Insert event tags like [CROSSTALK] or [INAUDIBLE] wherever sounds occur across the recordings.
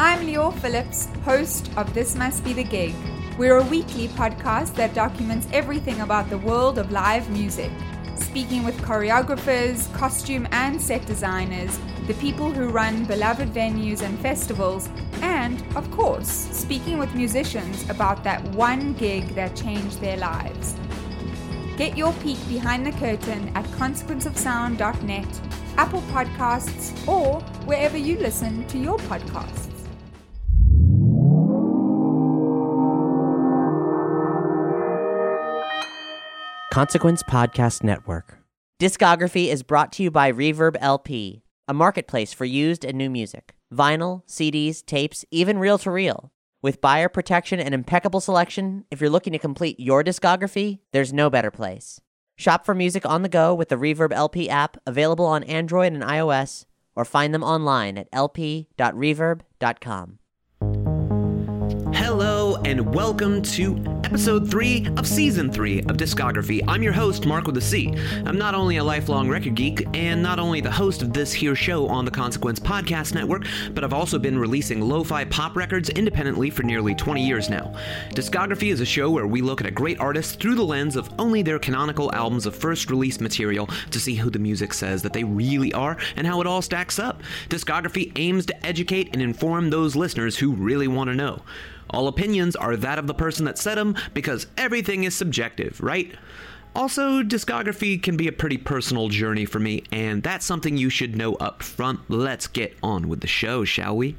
I'm Leo Phillips, host of This Must Be the Gig. We're a weekly podcast that documents everything about the world of live music, speaking with choreographers, costume and set designers, the people who run beloved venues and festivals, and, of course, speaking with musicians about that one gig that changed their lives. Get your peek behind the curtain at consequenceofsound.net, Apple Podcasts, or wherever you listen to your podcasts. Consequence Podcast Network. Discography is brought to you by Reverb LP, a marketplace for used and new music, vinyl, CDs, tapes, even reel to reel. With buyer protection and impeccable selection, if you're looking to complete your discography, there's no better place. Shop for music on the go with the Reverb LP app, available on Android and iOS, or find them online at lp.reverb.com. And welcome to episode 3 of season 3 of Discography. I'm your host, Marc with a C. I'm not only a lifelong record geek and not only the host of this here show on the Consequence Podcast Network, but I've also been releasing lo fi pop records independently for nearly 20 years now. Discography is a show where we look at a great artist through the lens of only their canonical albums of first release material to see who the music says that they really are and how it all stacks up. Discography aims to educate and inform those listeners who really want to know. All opinions are that of the person that said them because everything is subjective, right? Also, discography can be a pretty personal journey for me, and that's something you should know up front. Let's get on with the show, shall we?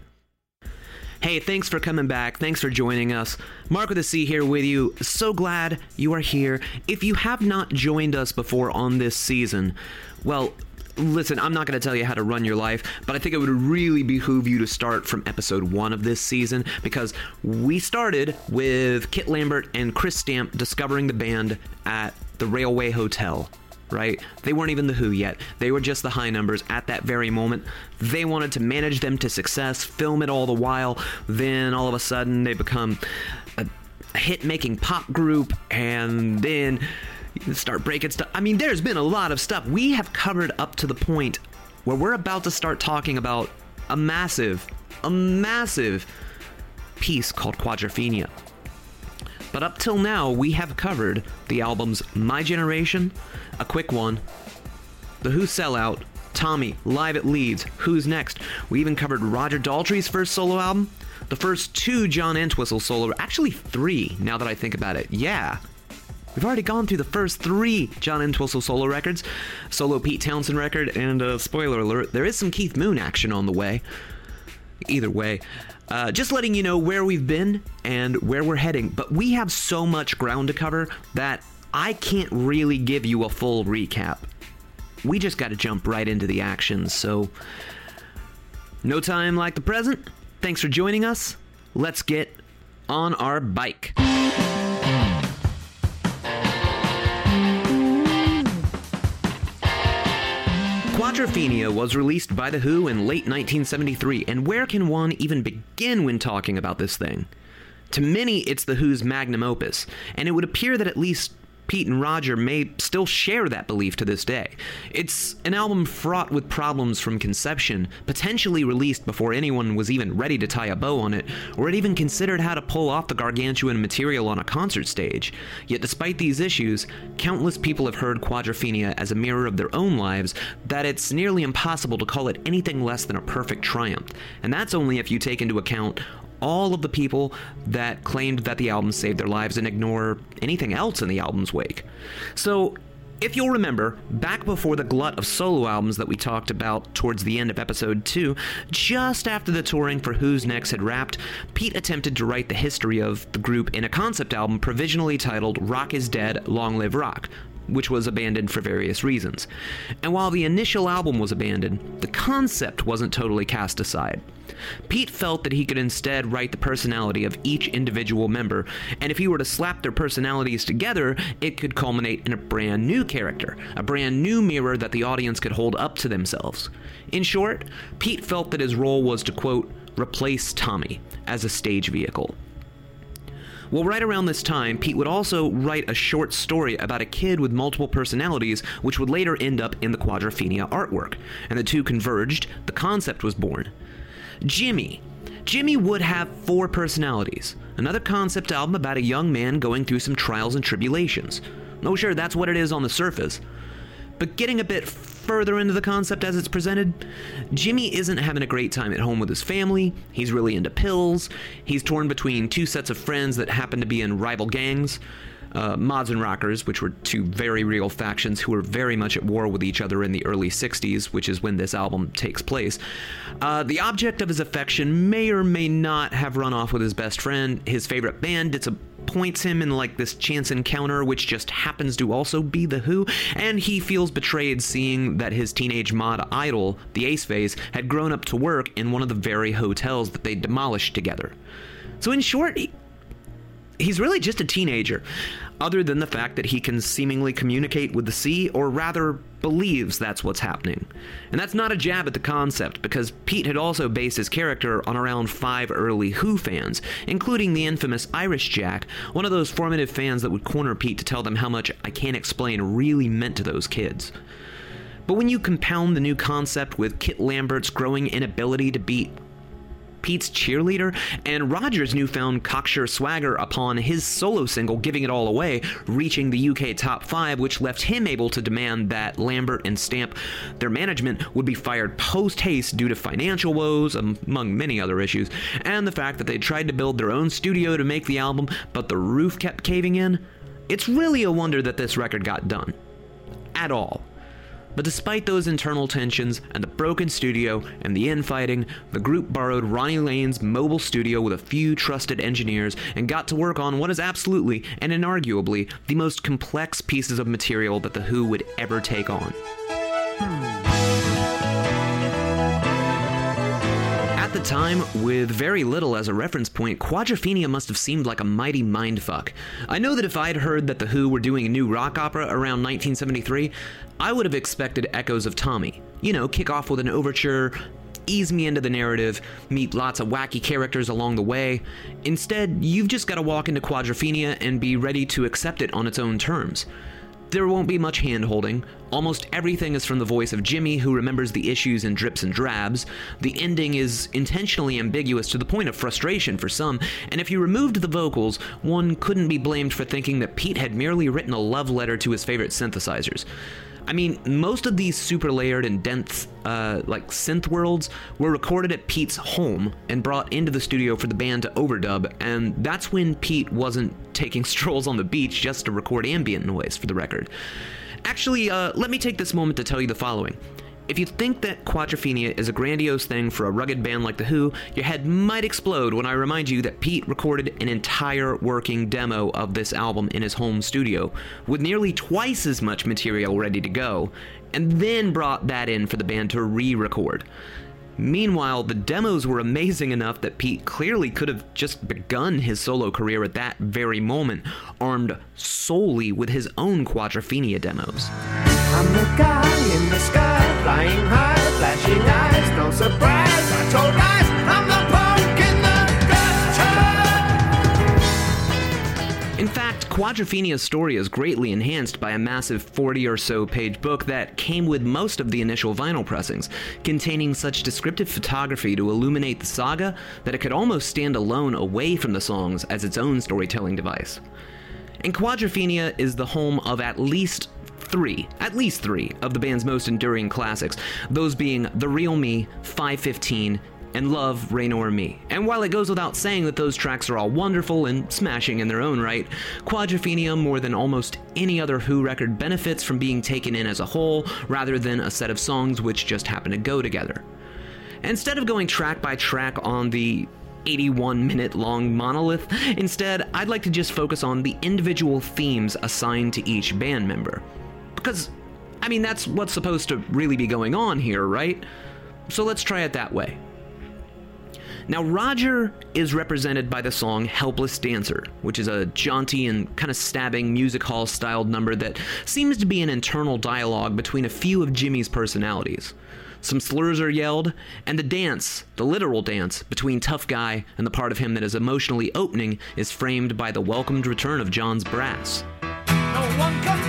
Hey, thanks for coming back. Thanks for joining us. Marc with a C here with you. So glad you are here. If you have not joined us before on this season, well, listen, I'm not going to tell you how to run your life, but I think it would really behoove you to start from episode one of this season because we started with Kit Lambert and Chris Stamp discovering the band at the Railway Hotel. Right? They weren't even the Who yet. They were just the high numbers at that very moment. They wanted to manage them to success, film it all the while. Then all of a sudden they become a hit making pop group, and then start breaking stuff. I mean, there's been a lot of stuff we have covered up to the point where we're about to start talking about a massive, a massive piece called Quadrophenia. But up till now, we have covered the albums My Generation, A Quick One, The Who Sellout, Tommy, Live at Leeds, Who's Next. We even covered Roger Daltrey's first solo album, the first two John Entwistle solo, actually three now that I think about it. Yeah, We've already gone through the first three John Entwistle solo records, solo Pete Townshend record, and uh, spoiler alert, there is some Keith Moon action on the way. Either way, uh, just letting you know where we've been and where we're heading. But we have so much ground to cover that I can't really give you a full recap. We just got to jump right into the action. So, no time like the present. Thanks for joining us. Let's get on our bike. Quadrophenia was released by The Who in late 1973, and where can one even begin when talking about this thing? To many, it's The Who's magnum opus, and it would appear that at least Pete and Roger may still share that belief to this day. It's an album fraught with problems from conception, potentially released before anyone was even ready to tie a bow on it, or had even considered how to pull off the gargantuan material on a concert stage. Yet, despite these issues, countless people have heard Quadrophenia as a mirror of their own lives that it's nearly impossible to call it anything less than a perfect triumph. And that's only if you take into account all of the people that claimed that the album saved their lives and ignore anything else in the album's wake. So, if you'll remember, back before the glut of solo albums that we talked about towards the end of episode 2, just after the touring for Who's Next had wrapped, Pete attempted to write the history of the group in a concept album provisionally titled Rock is Dead, Long Live Rock. which was abandoned for various reasons. And while the initial album was abandoned, the concept wasn't totally cast aside. Pete felt that he could instead write the personality of each individual member, and if he were to slap their personalities together, it could culminate in a brand new character, a brand new mirror that the audience could hold up to themselves. In short, Pete felt that his role was to, quote, replace Tommy as a stage vehicle. Well, right around this time, Pete would also write a short story about a kid with multiple personalities, which would later end up in the Quadrophenia artwork. And the two converged, the concept was born. Jimmy. Jimmy would have four personalities. Another concept album about a young man going through some trials and tribulations. Oh, sure, that's what it is on the surface. But getting a bit further into the concept as it's presented, Jimmy isn't having a great time at home with his family. He's really into pills. He's torn between two sets of friends that happen to be in rival gangs. Uh, Mods and Rockers, which were two very real factions who were very much at war with each other in the early 60s, which is when this album takes place. Uh, the object of his affection may or may not have run off with his best friend. His favorite band disappoints him in like this chance encounter, which just happens to also be The Who, and he feels betrayed seeing that his teenage mod idol, the Ace Face, had grown up to work in one of the very hotels that they demolished together. So, in short, he's really just a teenager, other than the fact that he can seemingly communicate with the sea, or rather believes that's what's happening. And that's not a jab at the concept, because Pete had also based his character on around five early Who fans, including the infamous Irish Jack, one of those formative fans that would corner Pete to tell them how much I Can't Explain really meant to those kids. But when you compound the new concept with Kit Lambert's growing inability to beat Pete's cheerleader, and Roger's newfound cocksure swagger upon his solo single Giving It All Away, reaching the UK top 5, which left him able to demand that Lambert and Stamp, their management, would be fired post haste due to financial woes, among many other issues, and the fact that they tried to build their own studio to make the album, but the roof kept caving in. It's really a wonder that this record got done. At all. But despite those internal tensions and the broken studio and the infighting, the group borrowed Ronnie Lane's mobile studio with a few trusted engineers and got to work on what is absolutely and inarguably the most complex pieces of material that The Who would ever take on. At the time, with very little as a reference point, Quadrophenia must have seemed like a mighty mindfuck. I know that if I'd heard that The Who were doing a new rock opera around 1973, I would have expected echoes of Tommy. You know, kick off with an overture, ease me into the narrative, meet lots of wacky characters along the way. Instead, you've just got to walk into Quadrophenia and be ready to accept it on its own terms. There won't be much hand holding. Almost everything is from the voice of Jimmy, who remembers the issues in drips and drabs. The ending is intentionally ambiguous to the point of frustration for some, and if you removed the vocals, one couldn't be blamed for thinking that Pete had merely written a love letter to his favorite synthesizers. I mean, most of these super layered and dense, uh, like synth worlds were recorded at Pete's home and brought into the studio for the band to overdub, and that's when Pete wasn't taking [LAUGHS] strolls on the beach just to record ambient noise for the record. Actually, uh, let me take this moment to tell you the following. If you think that Quadrophenia is a grandiose thing for a rugged band like The Who, your head might explode when I remind you that Pete recorded an entire working demo of this album in his home studio, with nearly twice as much material ready to go, and then brought that in for the band to re record. Meanwhile, the demos were amazing enough that Pete clearly could have just begun his solo career at that very moment, armed solely with his own Quadrophenia demos. Flying high, flashing eyes, no surprise. I told lies, I'm the punk in the gutter. In fact, Quadrophenia's story is greatly enhanced by a massive 40 or so page book that came with most of the initial vinyl pressings, containing such descriptive photography to illuminate the saga that it could almost stand alone away from the songs as its own storytelling device. And Quadrophenia is the home of at least three, at least three, of the band's most enduring classics, those being The Real Me, 515, and Love, Reign o'er Me. And while it goes without saying that those tracks are all wonderful and smashing in their own right, Quadrophenia, more than almost any other Who record, benefits from being taken in as a whole rather than a set of songs which just happen to go together. Instead of going track by track on the 81 minute long monolith, instead, I'd like to just focus on the individual themes assigned to each band member. Because, I mean, that's what's supposed to really be going on here, right? So let's try it that way. Now, Roger is represented by the song Helpless Dancer, which is a jaunty and kind of stabbing music hall styled number that seems to be an internal dialogue between a few of Jimmy's personalities. Some slurs are yelled, and the dance, the literal dance, between Tough Guy and the part of him that is emotionally opening is framed by the welcomed return of John's brass. No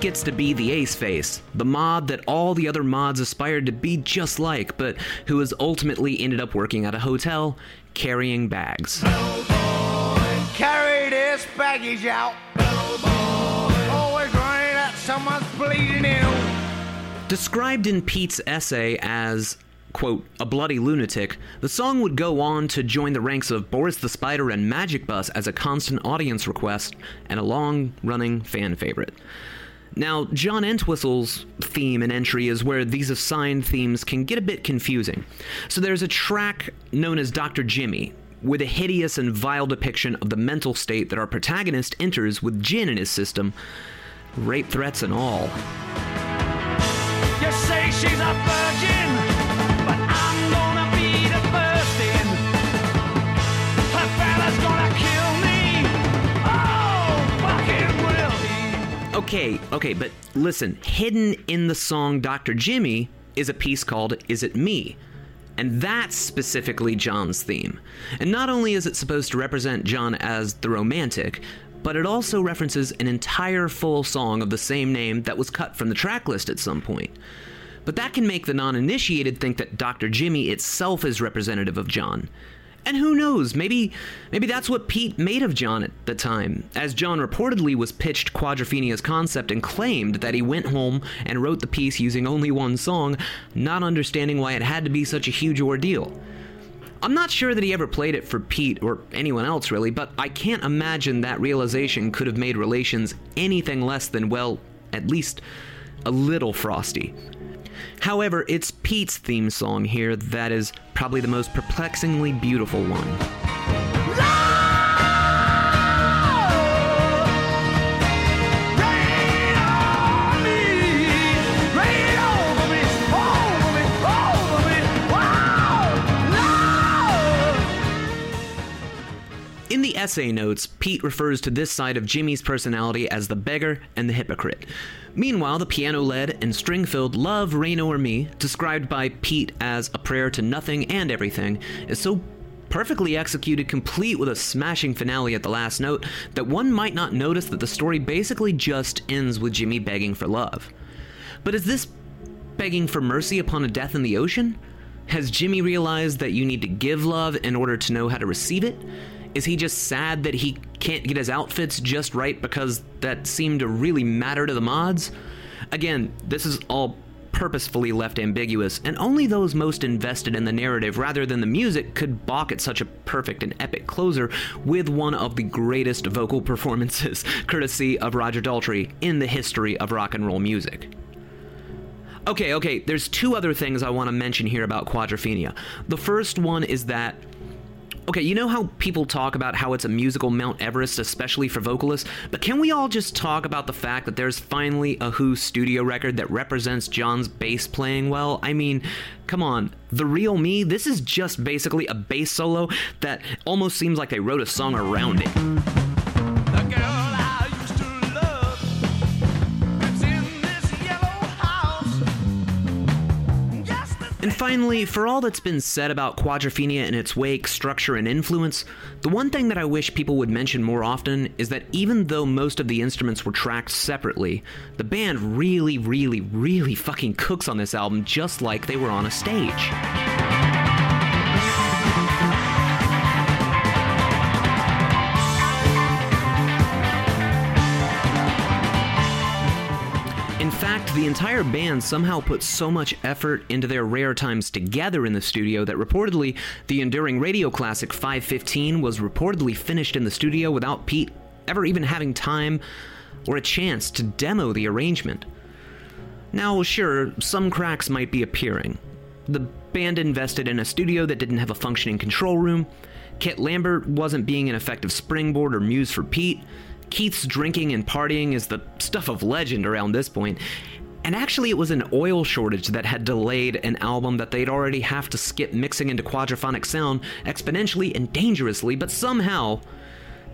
gets to be the ace face, the mod that all the other mods aspired to be just like, but who has ultimately ended up working at a hotel carrying bags. carry this baggage out. Always running at someone's bleeding ill. Described in Pete's essay as, quote, a bloody lunatic, the song would go on to join the ranks of Boris the Spider and Magic Bus as a constant audience request and a long running fan favorite. Now, John Entwistle's theme and entry is where these assigned themes can get a bit confusing. So there's a track known as Dr. Jimmy, with a hideous and vile depiction of the mental state that our protagonist enters with gin in his system, rape threats and all. You say she's a virgin, Okay, okay, but listen, hidden in the song Dr. Jimmy is a piece called Is It Me? And that's specifically John's theme. And not only is it supposed to represent John as the romantic, but it also references an entire full song of the same name that was cut from the track list at some point. But that can make the non initiated think that Dr. Jimmy itself is representative of John. And who knows, maybe maybe that's what Pete made of John at the time, as John reportedly was pitched Quadrophenia's concept and claimed that he went home and wrote the piece using only one song, not understanding why it had to be such a huge ordeal. I'm not sure that he ever played it for Pete or anyone else really, but I can't imagine that realization could have made relations anything less than, well, at least a little frosty. However, it's Pete's theme song here that is probably the most perplexingly beautiful one. In the essay notes, Pete refers to this side of Jimmy's personality as the beggar and the hypocrite. Meanwhile, the piano led and string filled Love Reign O'er Me, described by Pete as a prayer to nothing and everything, is so perfectly executed, complete with a smashing finale at the last note, that one might not notice that the story basically just ends with Jimmy begging for love. But is this begging for mercy upon a death in the ocean? Has Jimmy realized that you need to give love in order to know how to receive it? Is he just sad that he can't get his outfits just right because that seemed to really matter to the mods? Again, this is all purposefully left ambiguous, and only those most invested in the narrative rather than the music could balk at such a perfect and epic closer with one of the greatest vocal [LAUGHS] performances, courtesy of Roger Daltrey, in the history of rock and roll music. Okay, okay, there's two other things I want to mention here about Quadrophenia. The first one is that Okay, you know how people talk about how it's a musical Mount Everest, especially for vocalists? But can we all just talk about the fact that there's finally a Who studio record that represents John's bass playing well? I mean, come on, The Real Me, this is just basically a bass solo that almost seems like they wrote a song around it. Finally, for all that's been said about Quadrophenia and its wake, structure, and influence, the one thing that I wish people would mention more often is that even though most of the instruments were tracked separately, the band really, really, really fucking cooks on this album just like they were on a stage. In fact, the entire band somehow put so much effort into their rare times together in the studio that reportedly the enduring radio classic 515 was reportedly finished in the studio without Pete ever even having time or a chance to demo the arrangement. Now, sure, some cracks might be appearing. The band invested in a studio that didn't have a functioning control room. Kit Lambert wasn't being an effective springboard or muse for Pete. Keith's drinking and partying is the stuff of legend around this point. And actually, it was an oil shortage that had delayed an album that they'd already have to skip mixing into quadraphonic sound exponentially and dangerously, but somehow,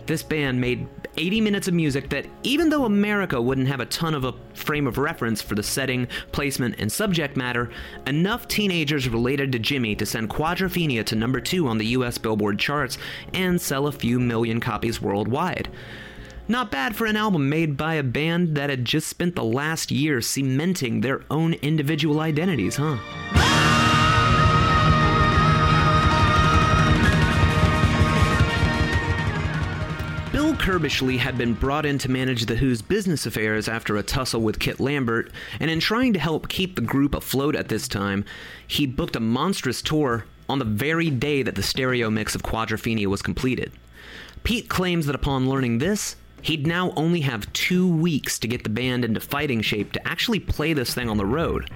this band made 80 minutes of music that, even though America wouldn't have a ton of a frame of reference for the setting, placement, and subject matter, enough teenagers related to Jimmy to send Quadrophenia to number two on the US Billboard charts and sell a few million copies worldwide. Not bad for an album made by a band that had just spent the last year cementing their own individual identities, huh? Bill Curbishley had been brought in to manage The Who's business affairs after a tussle with Kit Lambert, and in trying to help keep the group afloat at this time, he booked a monstrous tour on the very day that the stereo mix of Quadrophenia was completed. Pete claims that upon learning this, he'd now only have two weeks to get the band into fighting shape to actually play this thing on the road.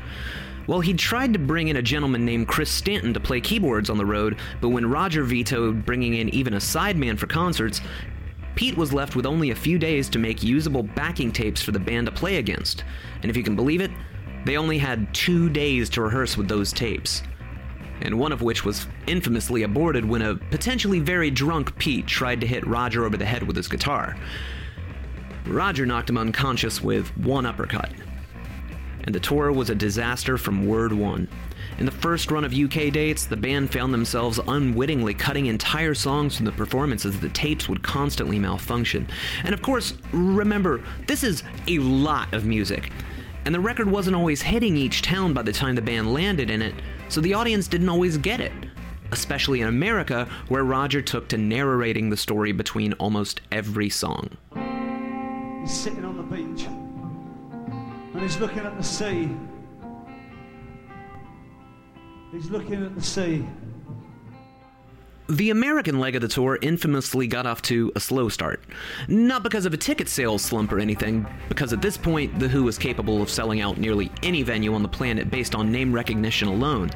Well, he'd tried to bring in a gentleman named Chris Stanton to play keyboards on the road, but when Roger vetoed bringing in even a sideman for concerts, Pete was left with only a few days to make usable backing tapes for the band to play against. And if you can believe it, they only had two days to rehearse with those tapes. And one of which was infamously aborted when a potentially very drunk Pete tried to hit Roger over the head with his guitar. Roger knocked him unconscious with one uppercut. And the tour was a disaster from word one. In the first run of UK dates, the band found themselves unwittingly cutting entire songs from the performances the tapes would constantly malfunction. And of course, remember, this is a lot of music. And the record wasn't always hitting each town by the time the band landed in it, so the audience didn't always get it. Especially in America, where Roger took to narrating the story between almost every song. He's sitting on the beach and he's looking at the sea. He's looking at the sea. The American leg of the tour infamously got off to a slow start. Not because of a ticket sales slump or anything, because at this point, The Who was capable of selling out nearly any venue on the planet based on name recognition alone.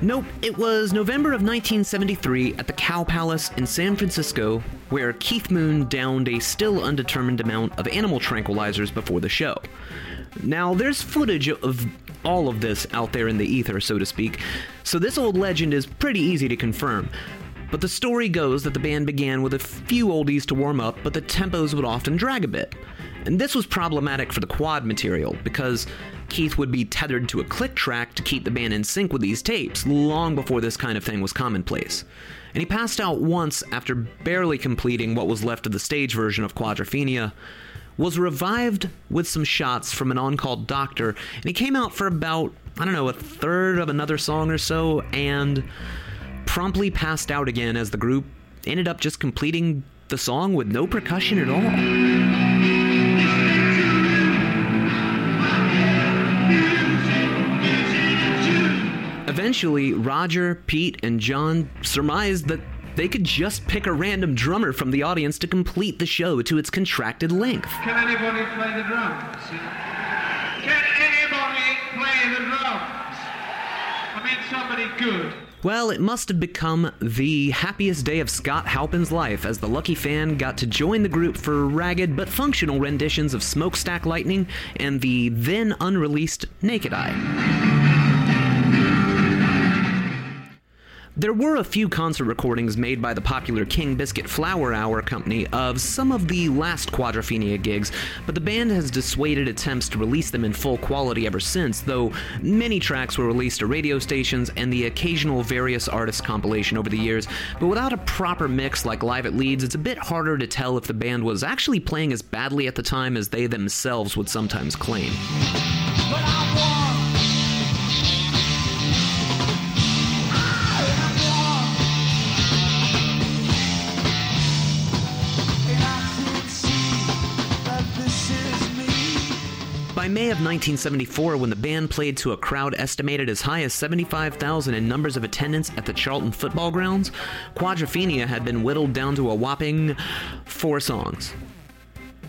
Nope, it was November of 1973 at the Cow Palace in San Francisco, where Keith Moon downed a still undetermined amount of animal tranquilizers before the show. Now, there's footage of all of this out there in the ether, so to speak, so this old legend is pretty easy to confirm. But the story goes that the band began with a few oldies to warm up, but the tempos would often drag a bit. And this was problematic for the quad material, because Keith would be tethered to a click track to keep the band in sync with these tapes, long before this kind of thing was commonplace. And he passed out once after barely completing what was left of the stage version of Quadrophenia, was revived with some shots from an on call doctor, and he came out for about, I don't know, a third of another song or so, and promptly passed out again as the group ended up just completing the song with no percussion at all. Eventually, Roger, Pete, and John surmised that they could just pick a random drummer from the audience to complete the show to its contracted length. Can anybody play the drums? Can anybody play the drums? I mean, somebody good. Well, it must have become the happiest day of Scott Halpin's life as the lucky fan got to join the group for ragged but functional renditions of Smokestack Lightning and the then unreleased Naked Eye. There were a few concert recordings made by the popular King Biscuit Flower Hour company of some of the last Quadrophenia gigs, but the band has dissuaded attempts to release them in full quality ever since, though many tracks were released to radio stations and the occasional various artists compilation over the years. But without a proper mix like Live at Leeds, it's a bit harder to tell if the band was actually playing as badly at the time as they themselves would sometimes claim. By May of 1974, when the band played to a crowd estimated as high as 75,000 in numbers of attendance at the Charlton football grounds, Quadrophenia had been whittled down to a whopping four songs.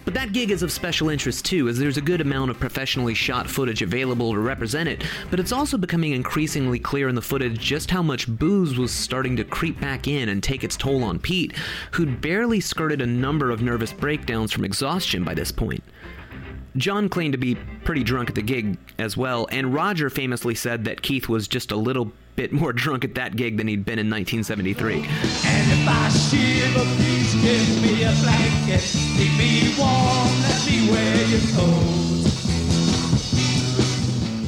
But that gig is of special interest too, as there's a good amount of professionally shot footage available to represent it, but it's also becoming increasingly clear in the footage just how much booze was starting to creep back in and take its toll on Pete, who'd barely skirted a number of nervous breakdowns from exhaustion by this point. John claimed to be pretty drunk at the gig as well, and Roger famously said that Keith was just a little bit more [LAUGHS] drunk at that gig than he'd been in 1973. And if I shiver, please give me a blanket. Keep me warm, let me wear your coat.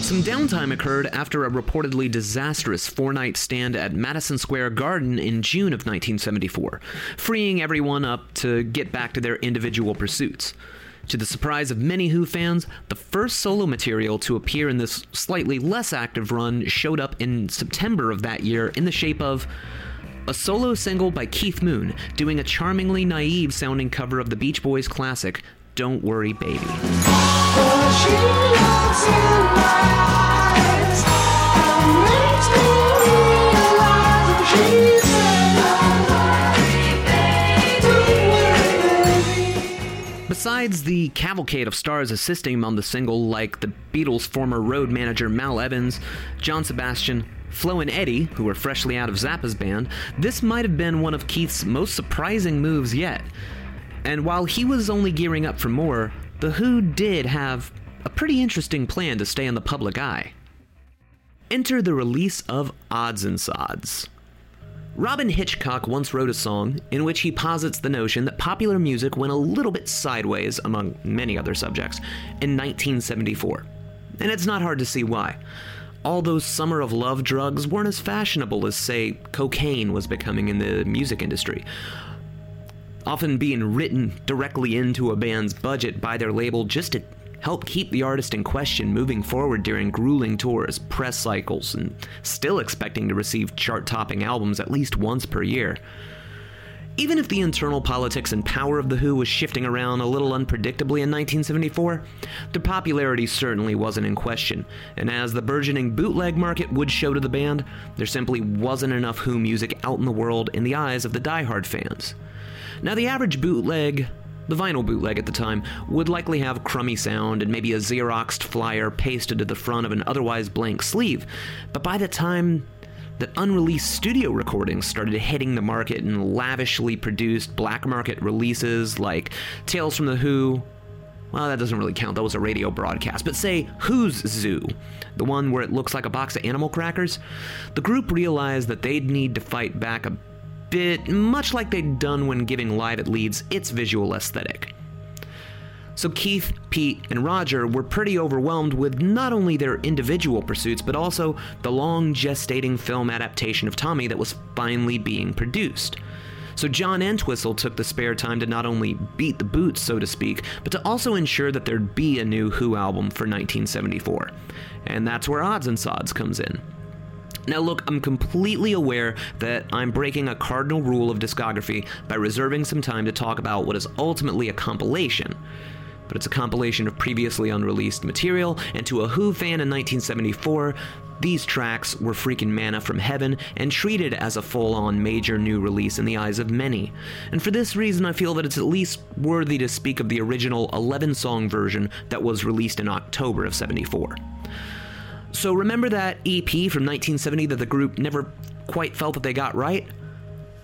Some downtime occurred after a reportedly disastrous four night stand at Madison Square Garden in June of 1974, freeing everyone up to get back to their individual pursuits. To the surprise of many Who fans, the first solo material to appear in this slightly less active run showed up in September of that year in the shape of a solo single by Keith Moon doing a charmingly naive sounding cover of the Beach Boys classic, Don't Worry Baby. Besides the cavalcade of stars assisting him on the single, like the Beatles' former road manager Mal Evans, John Sebastian, Flo and Eddie, who were freshly out of Zappa's band, this might have been one of Keith's most surprising moves yet. And while he was only gearing up for more, The Who did have a pretty interesting plan to stay in the public eye. Enter the release of Odds and Sods. Robyn Hitchcock once wrote a song in which he posits the notion that popular music went a little bit sideways, among many other subjects, in 1974. And it's not hard to see why. All those summer of love drugs weren't as fashionable as, say, cocaine was becoming in the music industry. Often being written directly into a band's budget by their label just to help keep the artist in question moving forward during grueling tours, press cycles, and still expecting to receive chart topping albums at least once per year. Even if the internal politics and power of The Who was shifting around a little unpredictably in 1974, their popularity certainly wasn't in question, and as the burgeoning bootleg market would show to the band, there simply wasn't enough Who music out in the world in the eyes of the diehard fans. Now, the average bootleg the vinyl bootleg at the time would likely have crummy sound and maybe a Xeroxed flyer pasted to the front of an otherwise blank sleeve, but by the time that unreleased studio recordings started hitting the market in lavishly produced black market releases like Tales from the Who. Well, that doesn't really count. That was a radio broadcast. But say Who's Zoo, the one where it looks like a box of animal crackers, the group realized that they'd need to fight back a bit much like they'd done when giving Live at Leeds its visual aesthetic. So Keith, Pete, and Roger were pretty overwhelmed with not only their individual pursuits, but also the long gestating film adaptation of Tommy that was finally being produced. So John Entwistle took the spare time to not only beat the boots, so to speak, but to also ensure that there'd be a new Who album for 1974. And that's where Odds and Sods comes in. Now, look, I'm completely aware that I'm breaking a cardinal rule of discography by reserving some time to talk about what is ultimately a compilation. But it's a compilation of previously unreleased material, and to a Who fan in 1974, these tracks were freaking manna from heaven and treated as a full on major new release in the eyes of many. And for this reason, I feel that it's at least worthy to speak of the original 11 song version that was released in October of 74. So remember that EP from 1970 that the group never quite felt that they got right?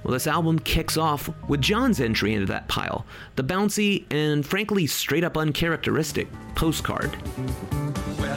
Well, this album kicks off with John's entry into that pile, the bouncy and frankly straight up uncharacteristic postcard. We're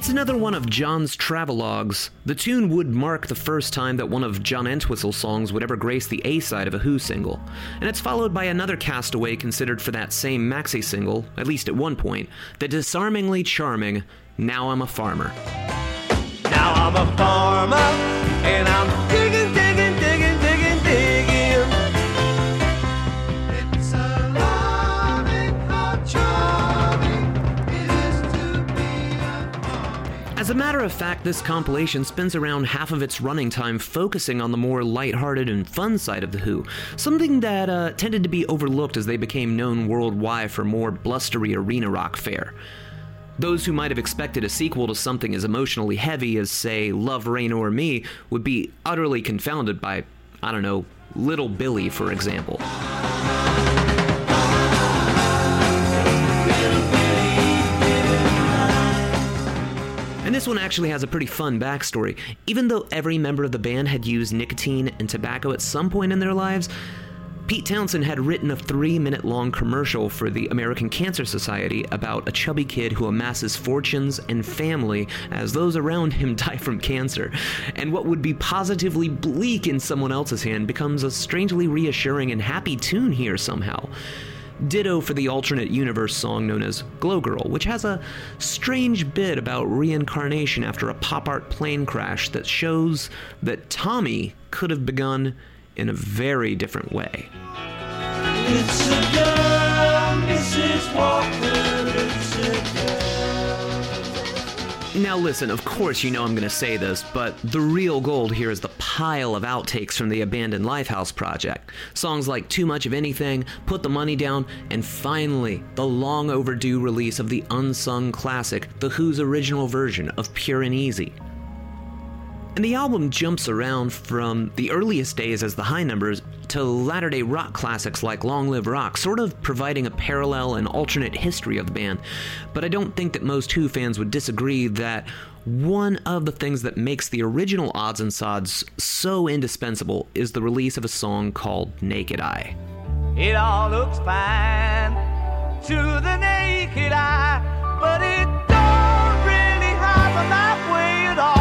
It's another one of John's travelogues. The tune would mark the first time that one of John Entwistle's songs would ever grace the A side of a Who single, and it's followed by another castaway considered for that same maxi single, at least at one point, the disarmingly charming Now I'm a Farmer. Now I'm a farmer and I'm digging, As a matter of fact, this compilation spends around half of its running time focusing on the more lighthearted and fun side of The Who, something that uh, tended to be overlooked as they became known worldwide for more blustery arena rock fare. Those who might have expected a sequel to something as emotionally heavy as, say, Love, Reign, o'er Me would be utterly confounded by, I don't know, Little Billy, for example. And this one actually has a pretty fun backstory. Even though every member of the band had used nicotine and tobacco at some point in their lives, Pete Townshend had written a three minute long commercial for the American Cancer Society about a chubby kid who amasses fortunes and family as those around him [LAUGHS] die from cancer. And what would be positively bleak in someone else's hand becomes a strangely reassuring and happy tune here somehow. Ditto for the alternate universe song known as Glow Girl, which has a strange bit about reincarnation after a pop art plane crash that shows that Tommy could have begun in a very different way. It's a Mrs. Walker, Now, listen, of course, you know I'm going to say this, but the real gold here is the pile of outtakes from the Abandoned Lifehouse project. Songs like Too Much of Anything, Put the Money Down, and finally, the long overdue release of the unsung classic, The Who's original version of Pure and Easy. And the album jumps around from the earliest days as the high numbers to latter day rock classics like Long Live Rock, sort of providing a parallel and alternate history of the band. But I don't think that most Who fans would disagree that one of the things that makes the original Odds and Sods so indispensable is the release of a song called Naked Eye. It all looks fine to the naked eye, but it don't really happen that way at all.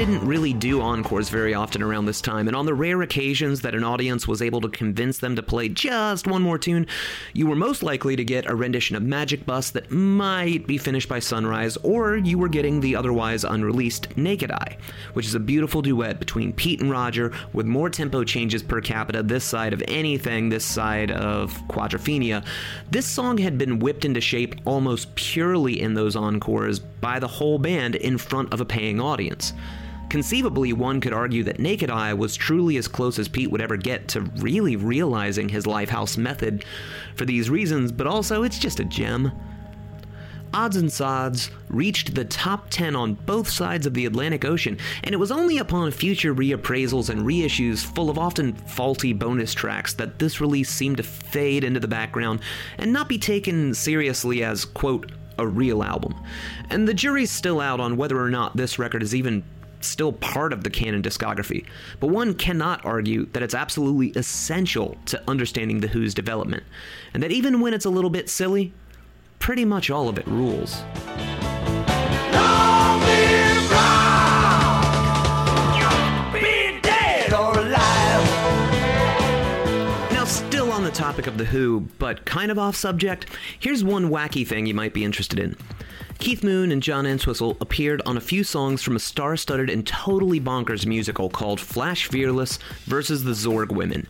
Didn't really do encores very often around this time, and on the rare occasions that an audience was able to convince them to play just one more tune, you were most likely to get a rendition of Magic Bus that might be finished by sunrise, or you were getting the otherwise unreleased Naked Eye, which is a beautiful duet between Pete and Roger with more tempo changes per capita this side of anything this side of Quadrophenia. This song had been whipped into shape almost purely in those encores by the whole band in front of a paying audience. Conceivably, one could argue that Naked Eye was truly as close as Pete would ever get to really realizing his Lifehouse method for these reasons, but also it's just a gem. Odds and Sods reached the top 10 on both sides of the Atlantic Ocean, and it was only upon future reappraisals and reissues full of often faulty bonus tracks that this release seemed to fade into the background and not be taken seriously as, quote, a real album. And the jury's still out on whether or not this record is even still part of the canon discography, but one cannot argue that it's absolutely essential to understanding The Who's development, and that even when it's a little bit silly, pretty much all of it rules. Topic of The Who, but kind of off subject, here's one wacky thing you might be interested in. Keith Moon and John Entwistle appeared on a few songs from a star studded and totally bonkers musical called Flash Fearless versus the Zorg Women.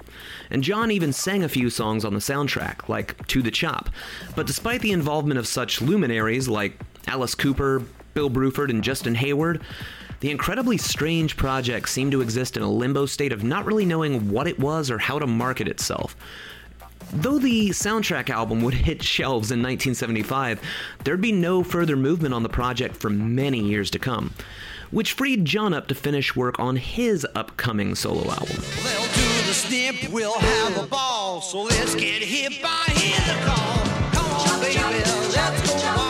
And John even sang a few songs on the soundtrack, like To the Chop. But despite the involvement of such luminaries like Alice Cooper, Bill Bruford, and Justin Hayward, the incredibly strange project seemed to exist in a limbo state of not really knowing what it was or how to market itself. Though the soundtrack album would hit shelves in 1975, there'd be no further movement on the project for many years to come, which freed John up to finish work on his upcoming solo album. Snip, we'll ball. So let's get hit by hear the call. Come on, baby, let's go watch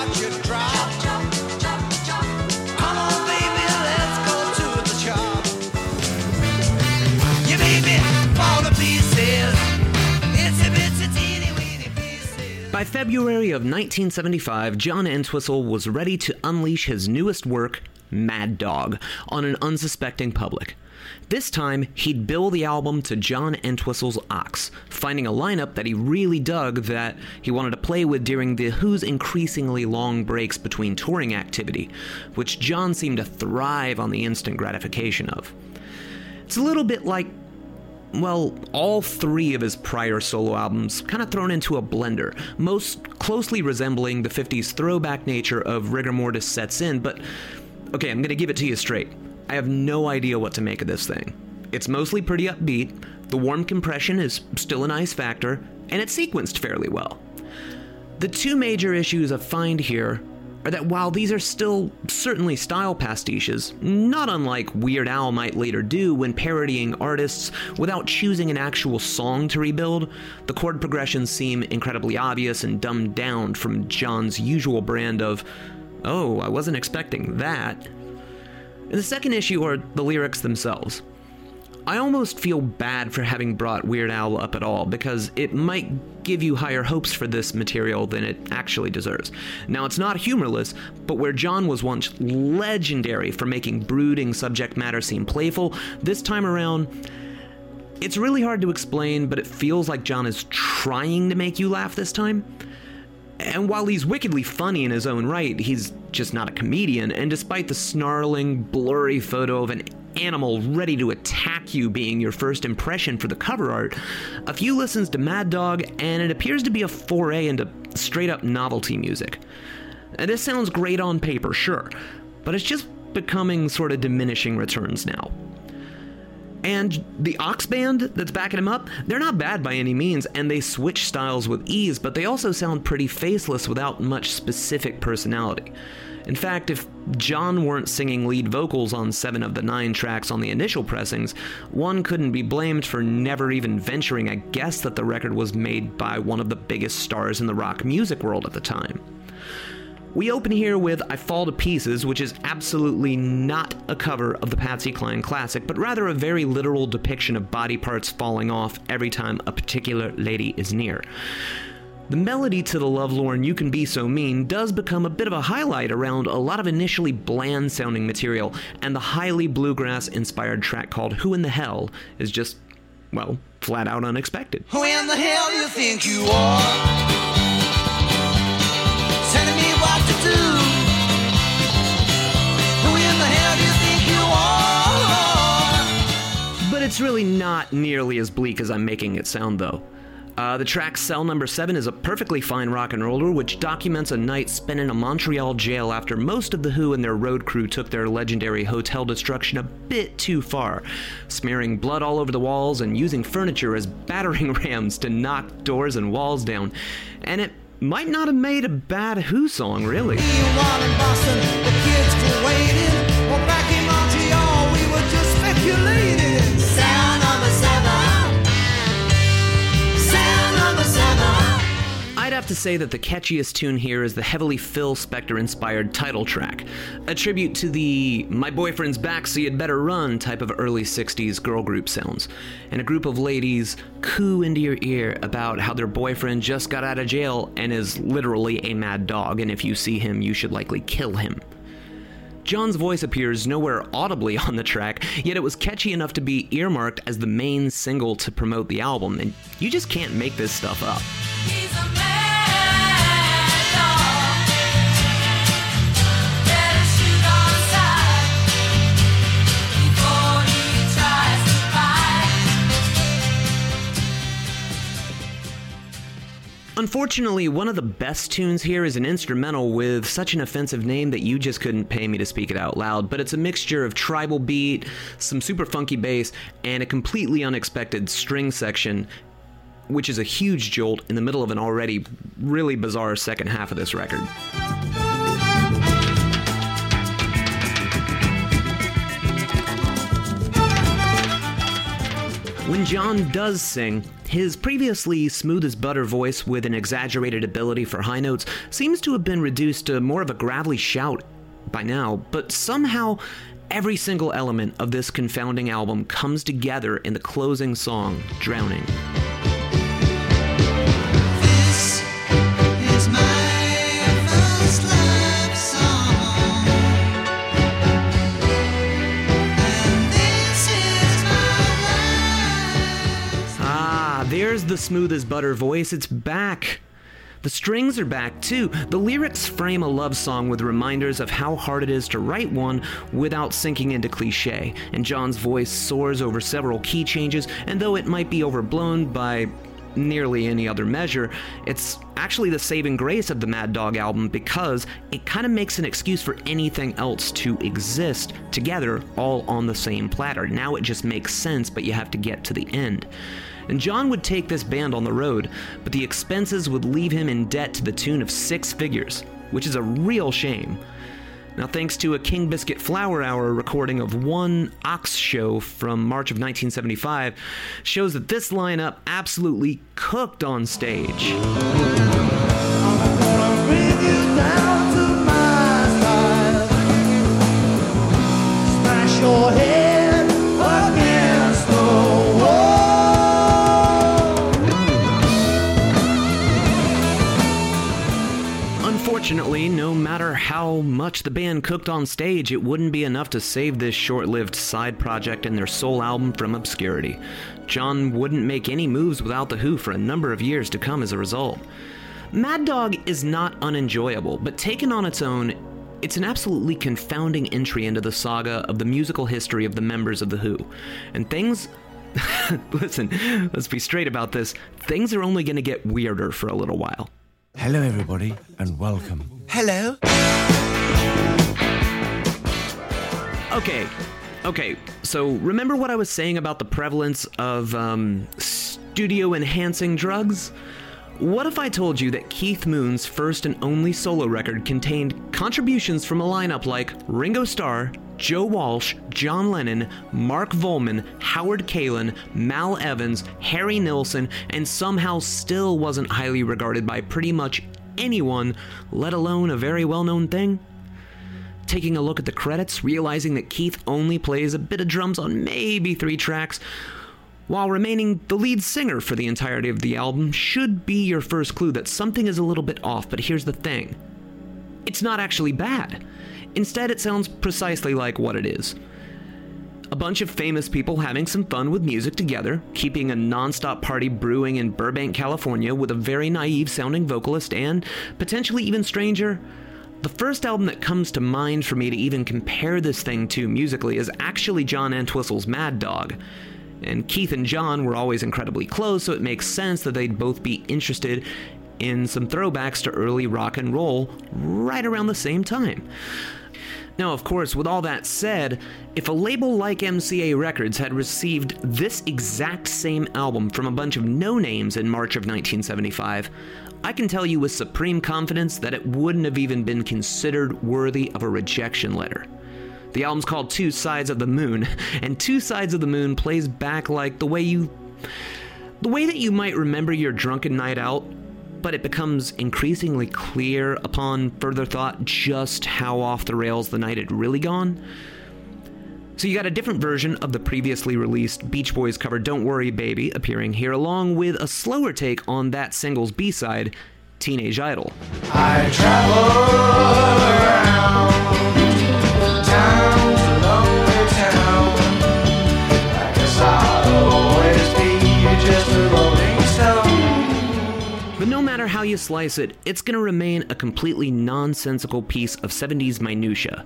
By February of 1975, John Entwistle was ready to unleash his newest work, Mad Dog, on an unsuspecting public. This time, he'd bill the album to John Entwistle's Ox, finding a lineup that he really dug that he wanted to play with during the Who's increasingly long breaks between touring activity, which John seemed to thrive on the instant gratification of. It's a little bit like well, all three of his prior solo albums kind of thrown into a blender, most closely resembling the 50s throwback nature of Rigor Mortis Sets In, but okay, I'm gonna give it to you straight. I have no idea what to make of this thing. It's mostly pretty upbeat, the warm compression is still a nice factor, and it's sequenced fairly well. The two major issues I find here are that while these are still certainly style pastiches, not unlike Weird Al might later do when parodying artists without choosing an actual song to rebuild, the chord progressions seem incredibly obvious and dumbed down from John's usual brand of, oh, I wasn't expecting that. And the second issue are the lyrics themselves. I almost feel bad for having brought Weird Al up at all because it might give you higher hopes for this material than it actually deserves. Now, it's not humorless, but where John was once legendary for making brooding subject matter seem playful, this time around, it's really hard to explain, but it feels like John is trying to make you laugh this time. And while he's wickedly funny in his own right, he's just not a comedian, and despite the snarling, blurry photo of an animal ready to attack you being your first impression for the cover art, a few listens to Mad Dog, and it appears to be a foray into straight up novelty music. And this sounds great on paper, sure, but it's just becoming sort of diminishing returns now. And the Ox Band that's backing him up, they're not bad by any means, and they switch styles with ease, but they also sound pretty faceless without much specific personality. In fact, if John weren't singing lead vocals on seven of the nine tracks on the initial pressings, one couldn't be blamed for never even venturing a guess that the record was made by one of the biggest stars in the rock music world at the time. We open here with I Fall to Pieces, which is absolutely not a cover of the Patsy Cline classic, but rather a very literal depiction of body parts falling off every time a particular lady is near. The melody to the lovelorn You Can Be So Mean does become a bit of a highlight around a lot of initially bland sounding material, and the highly bluegrass inspired track called Who in the Hell is just, well, flat out unexpected. Who in the hell you think you are? Telling me what to do. Who in the hell do you think you are? But it's really not nearly as bleak as I'm making it sound, though. Uh, the track Cell Number 7 is a perfectly fine rock and roller which documents a night spent in a Montreal jail after most of The Who and their road crew took their legendary hotel destruction a bit too far, smearing blood all over the walls and using furniture as battering [LAUGHS] rams to knock doors and walls down. And it might not have made a bad Who song, really. Me have to say that the catchiest tune here is the heavily Phil Spector inspired title track, a tribute to the My Boyfriend's Back So You'd Better Run type of early 60s girl group sounds, and a group of ladies coo into your ear about how their boyfriend just got out of jail and is literally a mad dog, and if you see him, you should likely kill him. John's voice appears nowhere audibly on the track, yet it was catchy enough to be earmarked as the main single to promote the album, and you just can't make this stuff up. Unfortunately, one of the best tunes here is an instrumental with such an offensive name that you just couldn't pay me to speak it out loud, but it's a mixture of tribal beat, some super funky bass, and a completely unexpected string section, which is a huge jolt in the middle of an already really bizarre second half of this record. When John does sing, his previously smooth as butter voice with an exaggerated ability for high notes seems to have been reduced to more of a gravelly shout by now, but somehow every single element of this confounding album comes together in the closing song, Drowning. The smooth as butter voice. It's back. The strings are back too. The lyrics frame a love song with reminders of how hard it is to write one without sinking into cliche. And John's voice soars over several key changes, and though it might be overblown by nearly any other measure, it's actually the saving grace of the Mad Dog album because it kind of makes an excuse for anything else to exist together all on the same platter. Now it just makes sense, but you have to get to the end. And John would take this band on the road, but the expenses would leave him in debt to the tune of six figures, which is a real shame. Now, thanks to a King Biscuit Flower Hour recording of one Ox show from March of 1975, shows that this lineup absolutely cooked on stage. Your head Unfortunately, no matter how much the band cooked on stage, it wouldn't be enough to save this short lived side project and their sole album from obscurity. John wouldn't make any moves without The Who for a number of years to come as a result. Mad Dog is not unenjoyable, but taken on its own, it's an absolutely confounding entry into the saga of the musical history of the members of The Who. And things. [LAUGHS] Listen, let's be straight about this. Things are only going to get weirder for a little while. Hello, everybody, and welcome. Hello. Okay, okay. So remember what I was saying about the prevalence of um, studio enhancing drugs? What if I told you that Keith Moon's first and only solo record contained contributions from a lineup like Ringo Starr, Joe Walsh, John Lennon, Mark Volman, Howard Kaylan, Mal Evans, Harry Nilsson, and somehow still wasn't highly regarded by pretty much anyone, let alone a very well known thing? Taking a look at the credits, realizing that Keith only plays a bit of drums on maybe three tracks, while remaining the lead singer for the entirety of the album, should be your first clue that something is a little bit off. But here's the thing it's not actually bad. Instead, it sounds precisely like what it is. A bunch of famous people having some fun with music together, keeping a non-stop party brewing in Burbank, California with a very naive sounding vocalist and, potentially even stranger, the first album that comes to mind for me to even compare this thing to musically is actually John Entwistle's Mad Dog. And Keith and John were always incredibly close, so it makes sense that they'd both be interested in some throwbacks to early rock and roll right around the same time. Now, of course, with all that said, if a label like MCA Records had received this exact same album from a bunch of no names in March of 1975, I can tell you with supreme confidence that it wouldn't have even been considered worthy of a rejection letter. The album's called Two Sides of the Moon, [LAUGHS] and Two Sides of the Moon plays back like the way you. the way that you might remember your drunken night out, but it becomes increasingly clear upon further thought just how off the rails the night had really gone. So you got a different version of the previously released Beach Boys cover Don't Worry Baby appearing here, along with a slower take on that single's B side, Teenage Idol. I travel around But no matter how you slice it, it's gonna remain a completely nonsensical piece of 70s minutia.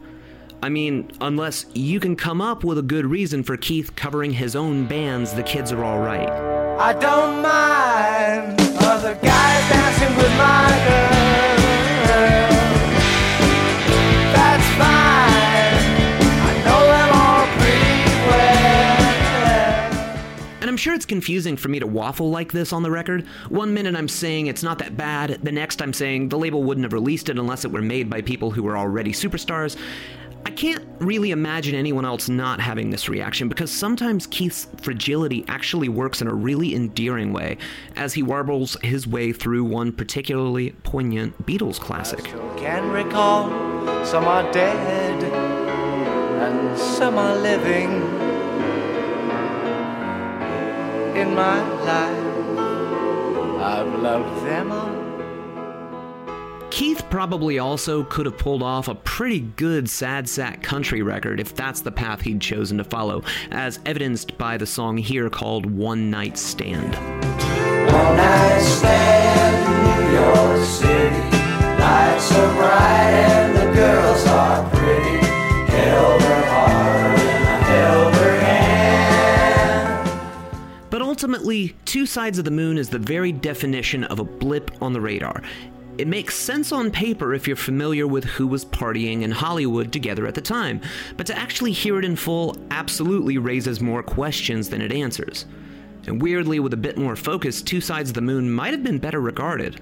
I mean, unless you can come up with a good reason for Keith covering his own band's The Kids Are Alright. I don't mind other guys dancing with my girl. Sure it's confusing for me to waffle like this on the record. One minute I'm saying it's not that bad, the next I'm saying the label wouldn't have released it unless it were made by people who were already superstars. I can't really imagine anyone else not having this reaction because sometimes Keith's fragility actually works in a really endearing way as he warbles his way through one particularly poignant Beatles classic. Can recall some are dead and some are living in my life. I've loved them all. Keith probably also could have pulled off a pretty good sad sack country record if that's the path he'd chosen to follow, as evidenced by the song here called One Night Stand. One night stand in New York City. Lights are bright and the girls are pretty. Held ultimately, Two Sides of the Moon is the very definition of a blip on the radar. It makes sense on paper if you're familiar with who was partying in Hollywood together at the time, but to actually hear it in full absolutely raises more questions than it answers. And weirdly, with a bit more focus, Two Sides of the Moon might have been better regarded.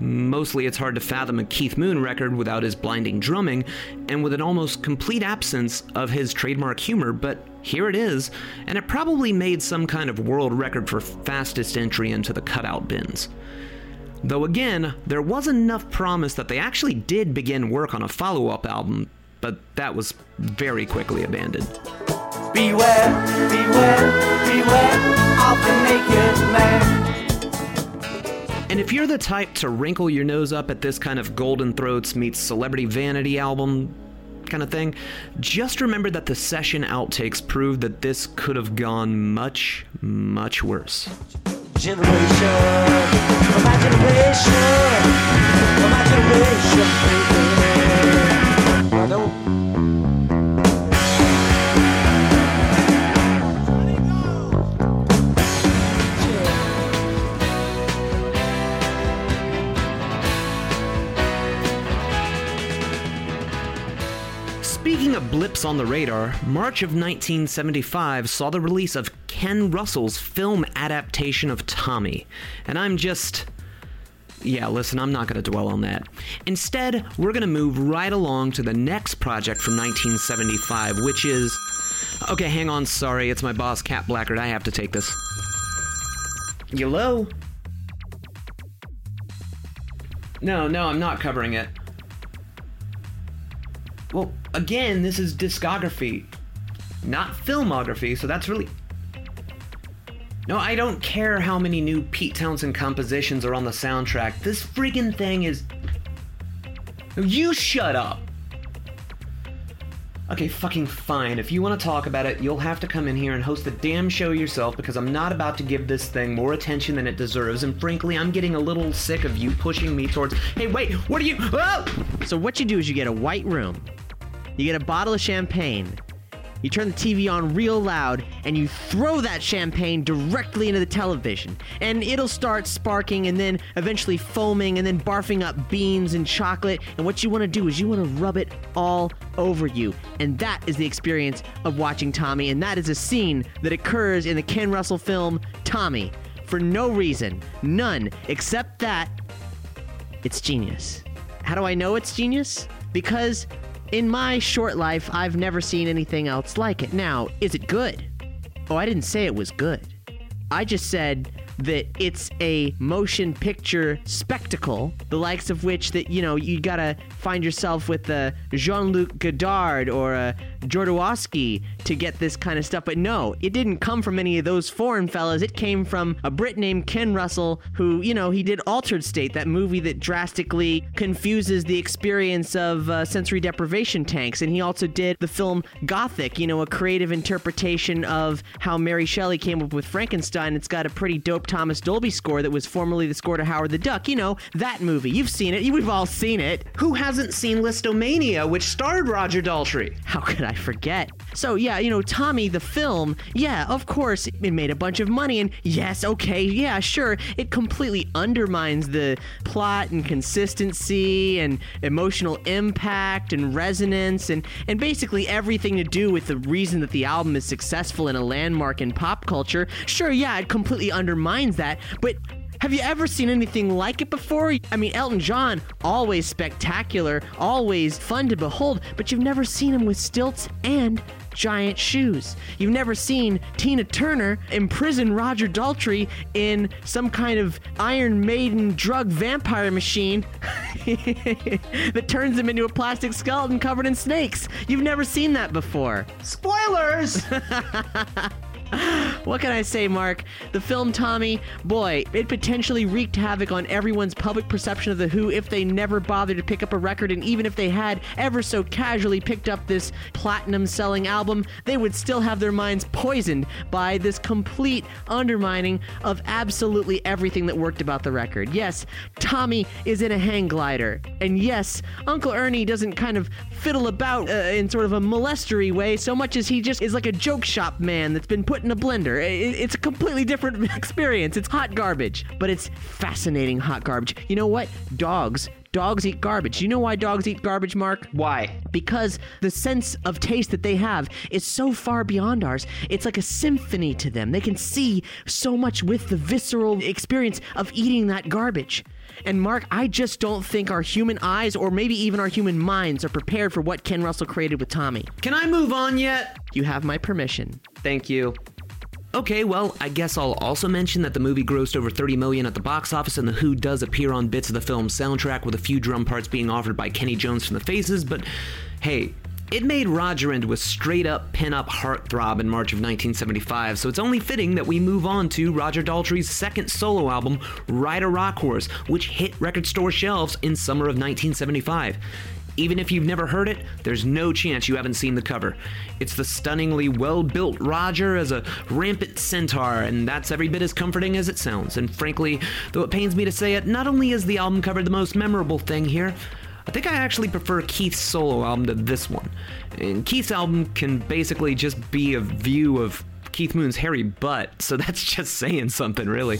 Mostly, it's hard to fathom a Keith Moon record without his blinding drumming, and with an almost complete absence of his trademark humor, but here it is, and it probably made some kind of world record for fastest entry into the cutout bins. Though again, there was enough promise that they actually did begin work on a follow up album, but that was very quickly abandoned. Beware, beware, beware of the naked man. And if you're the type to wrinkle your nose up at this kind of Golden Throats meets Celebrity Vanity album kind of thing, just remember that the session outtakes prove that this could have gone much, much worse. Generation, my generation, my generation, Speaking of blips on the radar, March of 1975 saw the release of Ken Russell's film adaptation of Tommy. And I'm just. Yeah, listen, I'm not going to dwell on that. Instead, we're going to move right along to the next project from 1975, which is. Okay, hang on, sorry, it's my boss, Cat Blackard. I have to take this. Hello? No, no, I'm not covering it. Well, again, this is discography, not filmography, so that's really. No, I don't care how many new Pete Townshend compositions are on the soundtrack. This friggin' thing is. You shut up! Okay, fucking fine. If you want to talk about it, you'll have to come in here and host the damn show yourself because I'm not about to give this thing more attention than it deserves, and frankly, I'm getting a little sick of you pushing me towards. Hey, wait, what are you. Oh! So what you do is you get a white room, you get a bottle of champagne, you turn the TV on real loud, and you throw that champagne directly into the television. And it'll start sparking and then eventually foaming and then barfing up beans and chocolate. And what you want to do is you want to rub it all over you. And that is the experience of watching Tommy. And that is a scene that occurs in the Ken Russell film Tommy. For no reason, none, except that it's genius. How do I know it's genius? Because in my short life, I've never seen anything else like it. Now, is it good? Oh, I didn't say it was good. I just said that it's a motion picture spectacle, the likes of which that you know you gotta find yourself with a Jean-Luc Godard or a Jodorowsky to get this kind of stuff. But no, it didn't come from any of those foreign fellas. It came from a Brit named Ken Russell, who you know he did Altered State, that movie that drastically confuses the experience of uh, sensory deprivation tanks, and he also did the film Gothic, you know, a creative interpretation of how Mary Shelley came up with Frankenstein. It's got a pretty dope Thomas Dolby score that was formerly the score to Howard the Duck. You know, that movie. You've seen it. We've all seen it. Who hasn't seen Lisztomania, which starred Roger Daltrey? [LAUGHS] How could I forget? So, yeah, you know, Tommy, the film, yeah, of course, it made a bunch of money, and yes, okay, yeah, sure, it completely undermines the plot and consistency and emotional impact and resonance and, and basically everything to do with the reason that the album is successful and a landmark in pop culture. Sure, yeah, it completely undermines that, but have you ever seen anything like it before? I mean, Elton John, always spectacular, always fun to behold, but you've never seen him with stilts and giant shoes. You've never seen Tina Turner imprison Roger Daltrey in some kind of Iron Maiden drug vampire machine [LAUGHS] that turns him into a plastic skeleton covered in snakes. You've never seen that before. Spoilers! [LAUGHS] [LAUGHS] What can I say, Mark? The film Tommy, boy, it potentially wreaked havoc on everyone's public perception of The Who if they never bothered to pick up a record, and even if they had ever so casually picked up this platinum selling album, they would still have their minds poisoned by this complete undermining of absolutely everything that worked about the record. Yes, Tommy is in a hang glider, and yes, Uncle Ernie doesn't kind of fiddle about uh, in sort of a molestery way so much as he just is like a joke shop man that's been put in a blender. It's a completely different [LAUGHS] experience. It's hot garbage, but it's fascinating hot garbage. You know what? Dogs. Dogs eat garbage. You know why dogs eat garbage, Mark? Why? Because the sense of taste that they have is so far beyond ours. It's like a symphony to them. They can see so much with the visceral experience of eating that garbage. And Mark, I just don't think our human eyes or maybe even our human minds are prepared for what Ken Russell created with Tommy. Can I move on yet? You have my permission. Thank you. Okay, well, I guess I'll also mention that the movie grossed over 30 million at the box office, and The Who does appear on bits of the film's soundtrack, with a few drum parts being offered by Kenny Jones from the Faces, but hey, it made Roger into a straight up pin up heartthrob in March of 1975, so it's only fitting that we move on to Roger Daltrey's second solo album, Ride a Rock Horse, which hit record store shelves in summer of 1975. Even if you've never heard it, there's no chance you haven't seen the cover. It's the stunningly well built Roger as a rampant centaur, and that's every bit as comforting as it sounds. And frankly, though it pains me to say it, not only is the album cover the most memorable thing here, I think I actually prefer Keith's solo album to this one. And Keith's album can basically just be a view of Keith Moon's hairy butt, so [LAUGHS] that's just saying something, really.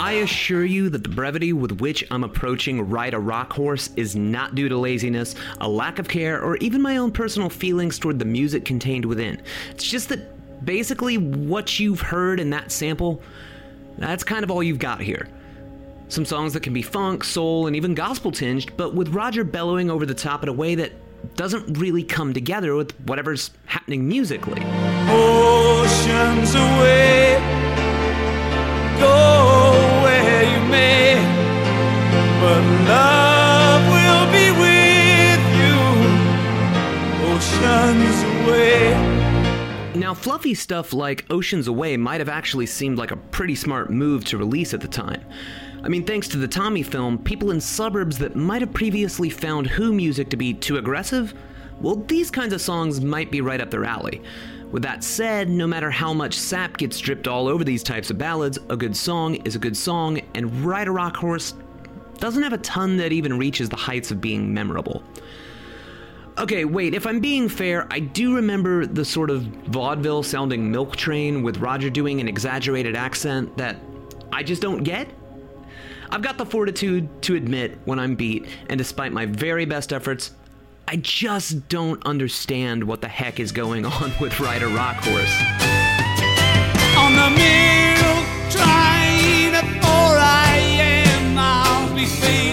I assure you that the brevity with which I'm approaching Ride a Rock Horse is not due to laziness, a lack of care, or even my own personal feelings toward the music contained within. It's just that basically what you've heard in that sample, that's kind of all you've got here. Some songs that can be funk, soul, and even gospel tinged, but with Roger bellowing over the top in a way that doesn't really come together with whatever's happening musically. Oceans away, go where you may, but love will be with you. Oceans away. Now, fluffy stuff like Oceans Away might have actually seemed like a pretty smart move to release at the time. I mean, thanks to the Tommy film, people in suburbs that might have previously found Who music to be too aggressive, well, these kinds of songs might be right up their alley. With that said, no matter how much sap gets dripped all over these types of ballads, a good song is a good song, and Ride a Rock Horse doesn't have a ton that even reaches the heights of being memorable. Okay, wait, if I'm being fair, I do remember the sort of vaudeville sounding milk train with Roger doing an exaggerated accent that I just don't get. I've got the fortitude to admit when I'm beat, and despite my very best efforts, I just don't understand what the heck is going on with Ride a Rock Horse. On the milk train at 4 a.m. I'll be feeling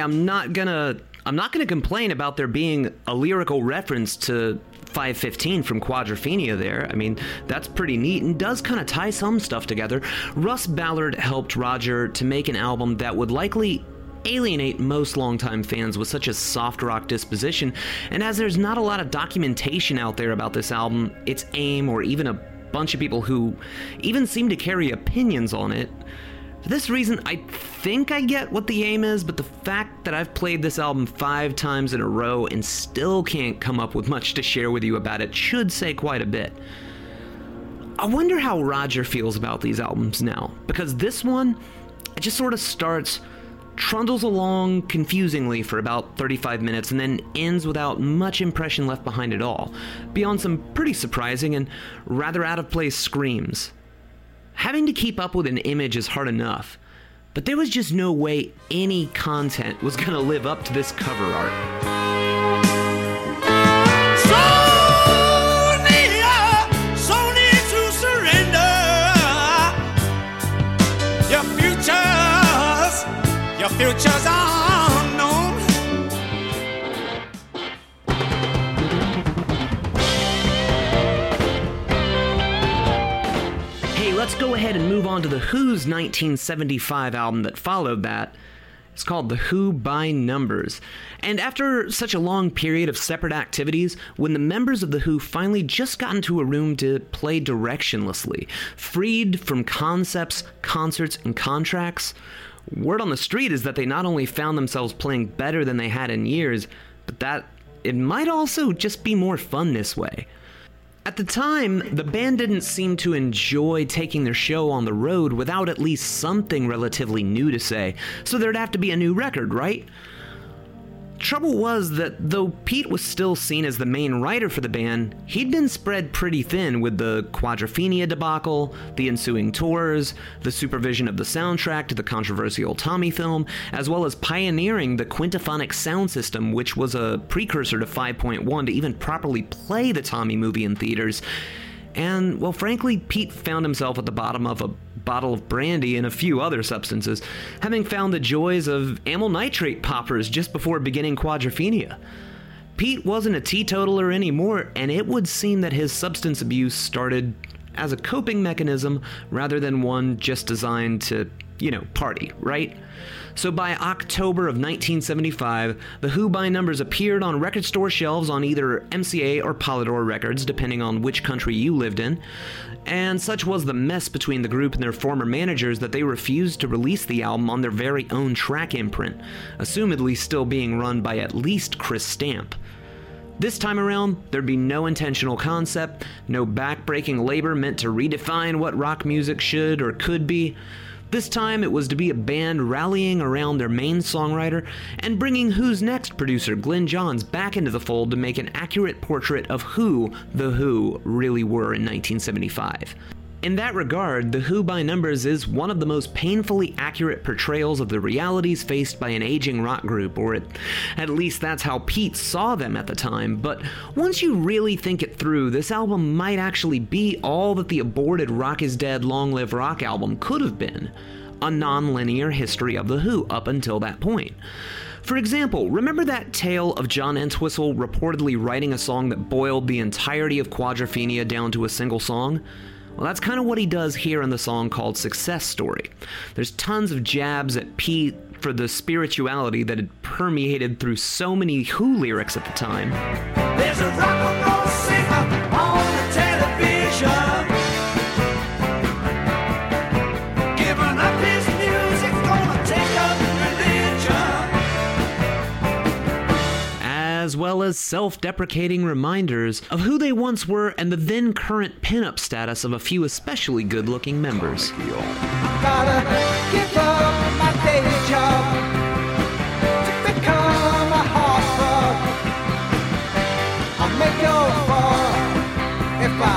I'm not gonna I'm not gonna complain about there being a lyrical reference to 515 from Quadrophenia there. I mean, that's pretty neat and does kind of tie some stuff together. Russ Ballard helped Roger to make an album that would likely alienate most longtime fans with such a soft rock disposition, and as there's not a lot of documentation out there about this album, its aim, or even a bunch of people who even seem to carry opinions on it, for this reason, I think I get what the aim is, but the fact that I've played this album five times in a row and still can't come up with much to share with you about it should say quite a bit. I wonder how Roger feels about these albums now, because this one, it just sort of starts, trundles along confusingly for about 35 minutes, and then ends without much impression left behind at all, beyond some pretty surprising and rather out of place screams. Having to keep up with an image is hard enough, but there was just no way any content was going to live up to this cover art. Futures, your let's go ahead and move on to The Who's 1975 album that followed that. It's called The Who by Numbers. And after such a long period of separate activities, when the members of The Who finally just got into a room to play directionlessly, freed from concepts, concerts, and contracts, word on the street is that they not only found themselves playing better than they had in years, but that it might also just be more fun this way. At the time, the band didn't seem to enjoy taking their show on the road without at least something relatively new to say, so there'd have to be a new record, right? The trouble was that though Pete was still seen as the main writer for the band, he'd been spread pretty thin with the Quadrophenia debacle, the ensuing tours, the supervision of the soundtrack to the controversial Tommy film, as well as pioneering the quintaphonic sound system, which was a precursor to 5.1 to even properly play the Tommy movie in theaters. And, well, frankly, Pete found himself at the bottom of a bottle of brandy and a few other substances, having found the joys of amyl nitrate poppers just before beginning quadrophenia. Pete wasn't a teetotaler anymore, and it would seem that his substance abuse started as a coping mechanism rather than one just designed to, you know, party, right? So by October of 1975, the Who by numbers appeared on record store shelves on either MCA or Polydor Records, depending on which country you lived in. And such was the mess between the group and their former managers that they refused to release the album on their very own track imprint, assumedly still being run by at least Chris Stamp. This time around, there'd be no intentional concept, no backbreaking labor meant to redefine what rock music should or could be. This time it was to be a band rallying around their main songwriter and bringing Who's Next producer Glyn Johns back into the fold to make an accurate portrait of who The Who really were in 1975. In that regard, The Who by Numbers is one of the most painfully accurate portrayals of the realities faced by an aging rock group, or at, least that's how Pete saw them at the time. But once you really think it through, this album might actually be all that the aborted Rock is Dead Long Live Rock album could have been a non linear history of The Who up until that point. For example, remember that tale of John Entwistle reportedly writing a song that boiled the entirety of Quadrophenia down to a single song? Well, that's kind of what he does here in the song called Success Story. There's tons of jabs at Pete for the spirituality that had permeated through so many Who lyrics at the time. Well as self deprecating reminders of who they once were and the then current pinup status of a few especially good looking members. Gotta give up my day job to become a heartthrob. I'll make your fall if I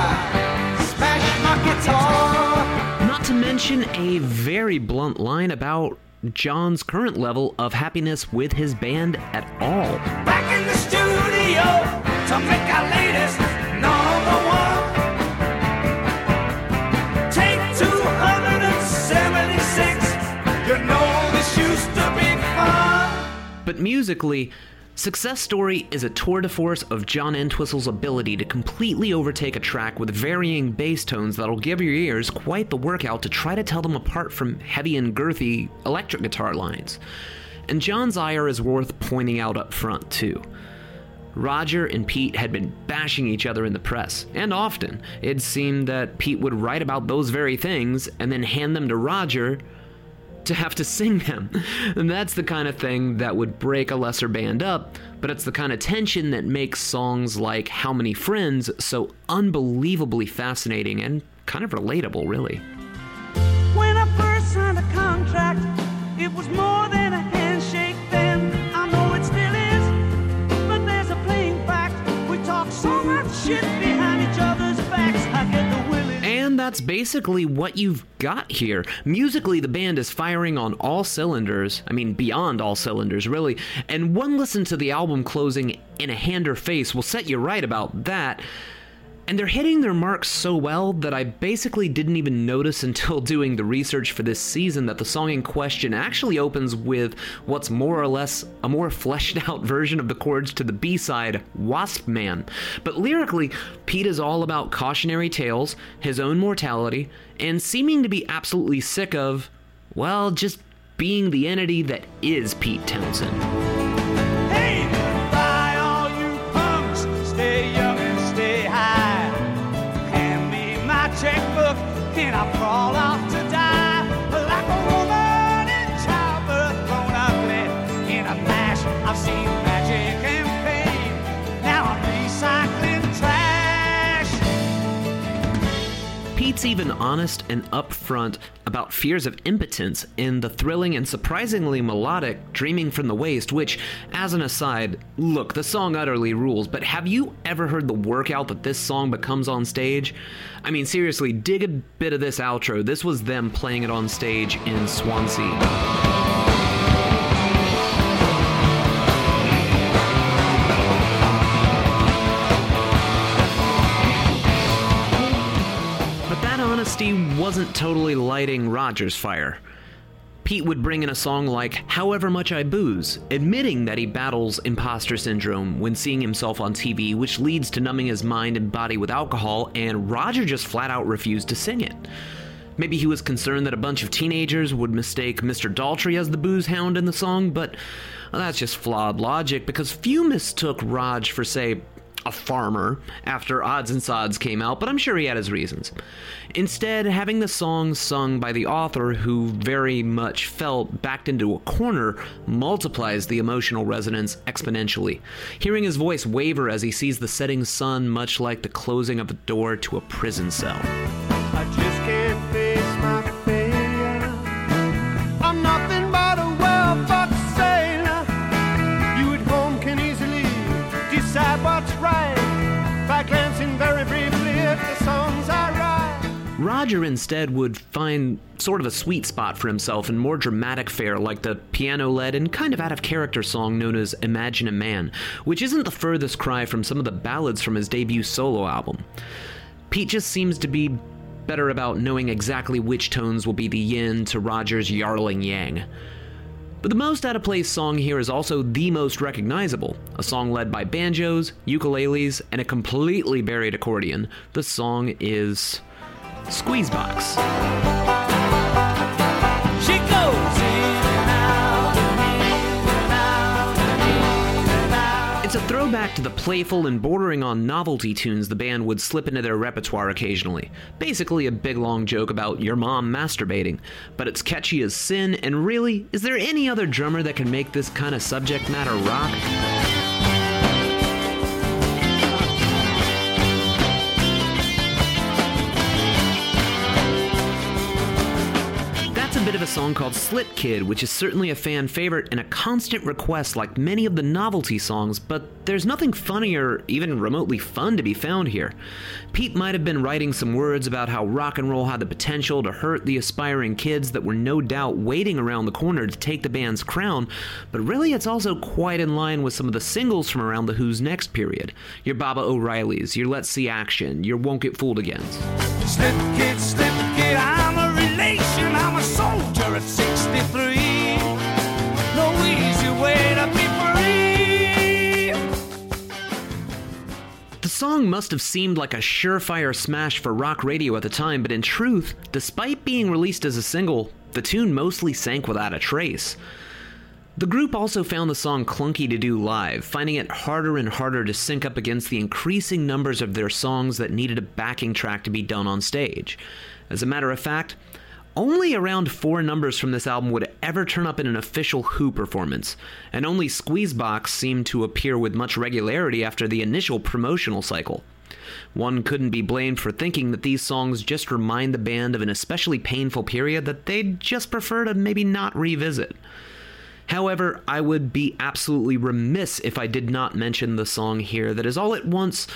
smash my guitar. Not to mention a very blunt line about John's current level of happiness with his band at all. Back in the studio to make our latest number one. Take 276. You know this used to be fun. But musically, Success Story is a tour de force of John Entwistle's ability to completely overtake a track with varying bass tones that'll give your ears quite the workout to try to tell them apart from heavy and girthy electric guitar lines. And John's ire is worth pointing out up front, too. Roger and Pete had been bashing each other in the press, and often. It seemed that Pete would write about those very things and then hand them to Roger to have to sing them. And that's the kind of thing that would break a lesser band up, but it's the kind of tension that makes songs like How Many Friends so unbelievably fascinating and kind of relatable, really. That's basically what you've got here. Musically, the band is firing on all cylinders. I mean, beyond all cylinders, really. And one listen to the album closing in a hand or face will set you right about that. And they're hitting their marks so well that I basically didn't even notice [LAUGHS] until doing the research for this season that the song in question actually opens with what's more or less a more [LAUGHS] fleshed out version of the chords to the B side, Wasp Man. But lyrically, Pete is all about cautionary tales, his own mortality, and seeming to be absolutely sick of, well, just being the entity that is Pete Townshend. Pete's even honest and upfront about fears of impotence in the thrilling and surprisingly melodic Dreaming from the Waist, which, as an aside, look, the song utterly rules, but have you ever heard the workout that this song becomes on stage? I mean, seriously, dig a bit of this outro. This was them playing it on stage in Swansea. That wasn't totally lighting Roger's fire. Pete would bring in a song like However Much I Booze, admitting that he battles imposter syndrome when seeing himself on TV, which leads to numbing his mind and body with alcohol, and Roger just flat out refused to sing it. Maybe he was concerned that a bunch of teenagers would mistake Mr. Daltrey as the booze hound in the song, but well, that's just flawed logic because few mistook Raj for, say, a farmer after Odds and Sods came out, but I'm sure he had his reasons. Instead, having the song sung by the author who very much felt backed into a corner multiplies the emotional resonance exponentially. Hearing his voice waver as he sees the setting sun, much like the closing of a door to a prison cell. Roger instead would find sort of a sweet spot for himself in more dramatic fare like the piano led and kind of out of character song known as Imagine a Man, which isn't the furthest cry from some of the ballads from his debut solo album. Pete just seems to be better about knowing exactly which tones will be the yin to Roger's yarling yang. But the most out of place song here is also the most recognizable, a song led by banjos, ukuleles, and a completely buried accordion. The song is Squeezebox. She goes. It's a throwback to the playful and bordering on novelty tunes the band would slip into their repertoire occasionally. Basically, a big long joke about your mom masturbating. But it's catchy as sin, and really, is there any other drummer that can make this kind of subject matter rock? A song called Slip Kid, which is certainly a fan favorite and a constant request like many of the novelty songs, but there's nothing funny or even remotely fun to be found here. Pete might have been writing some words about how rock and roll had the potential to hurt the aspiring kids that were no doubt waiting around the corner to take the band's crown, but really it's also quite in line with some of the singles from around the Who's Next period. Your Baba O'Riley's, your Let's See Action, your Won't Get Fooled Again. Slip kid, slip song must have seemed like a surefire smash for rock radio at the time, but in truth, despite being released as a single, the tune mostly sank without a trace. The group also found the song clunky to do live, finding it harder and harder to sync up against the increasing numbers of their songs that needed a backing track to be done on stage. As a matter of fact, only around four numbers from this album would ever turn up in an official Who performance, and only Squeezebox seemed to appear with much regularity after the initial promotional cycle. One couldn't be blamed for thinking that these songs just remind the band of an especially painful period that they'd just prefer to maybe not revisit. However, I would be absolutely remiss if I did not mention the song here that is all at once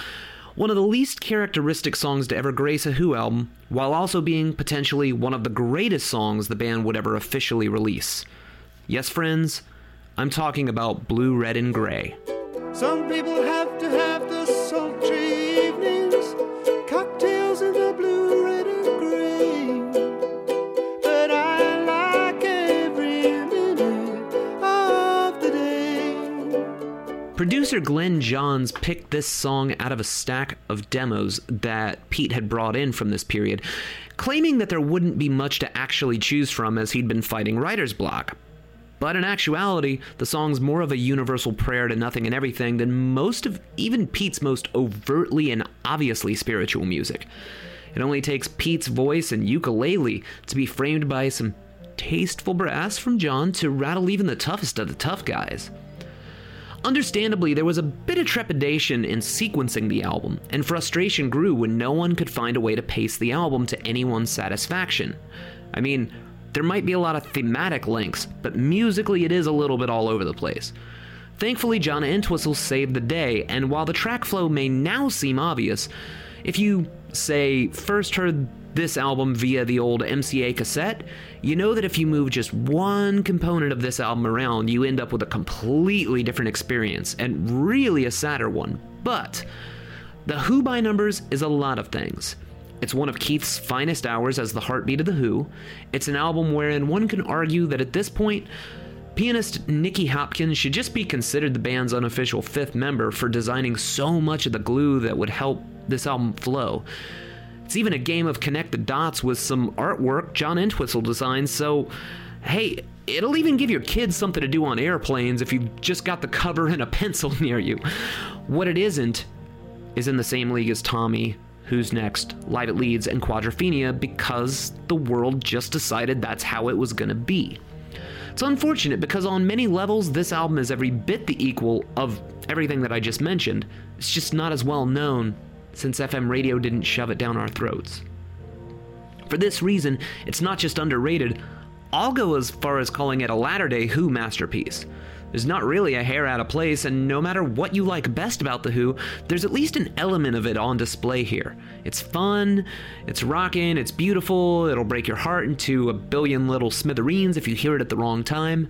one of the least characteristic songs to ever grace a Who album, while also being potentially one of the greatest songs the band would ever officially release. Yes, friends, I'm talking about Blue, Red, and Gray. Some people have to have the Producer Glyn Johns picked this song out of a stack of demos that Pete had brought in from this period, claiming that there wouldn't be much to actually choose from as he'd been fighting writer's block. But in actuality, the song's more of a universal prayer to nothing and everything than most of even Pete's most overtly and obviously spiritual music. It only takes Pete's voice and ukulele to be framed by some tasteful brass from John to rattle even the toughest of the tough guys. Understandably, there was a bit of trepidation in sequencing the album, and frustration grew when no one could find a way to pace the album to anyone's satisfaction. I mean, there might be a lot of thematic links, but musically it is a little bit all over the place. Thankfully, John Entwistle saved the day, and while the track flow may now seem obvious, if you, say, first heard this album via the old MCA cassette, you know that if you move just one component of this album around, you end up with a completely different experience, and really a sadder one. But The Who by Numbers is a lot of things. It's one of Keith's finest hours as the heartbeat of The Who. It's an album wherein one can argue that at this point, pianist Nicky Hopkins should just be considered the band's unofficial fifth member for designing so much of the glue that would help this album flow. It's even a game of connect the dots with some artwork John Entwistle designed, so hey, it'll even give your kids something to do on airplanes if you've just got the cover and a pencil [LAUGHS] near you. What it isn't is in the same league as Tommy, Who's Next, Live at Leeds, and Quadrophenia because the world just decided that's how it was gonna be. It's unfortunate because on many levels, this album is every bit the equal of everything that I just mentioned. It's just not as well known since FM radio didn't shove it down our throats. For this reason, it's not just underrated, I'll go as far as calling it a latter day Who masterpiece. There's not really a hair out of place, and no matter what you like best about The Who, there's at least an element of it on display here. It's fun, it's rockin', it's beautiful, it'll break your heart into a billion little smithereens if you hear it at the wrong time.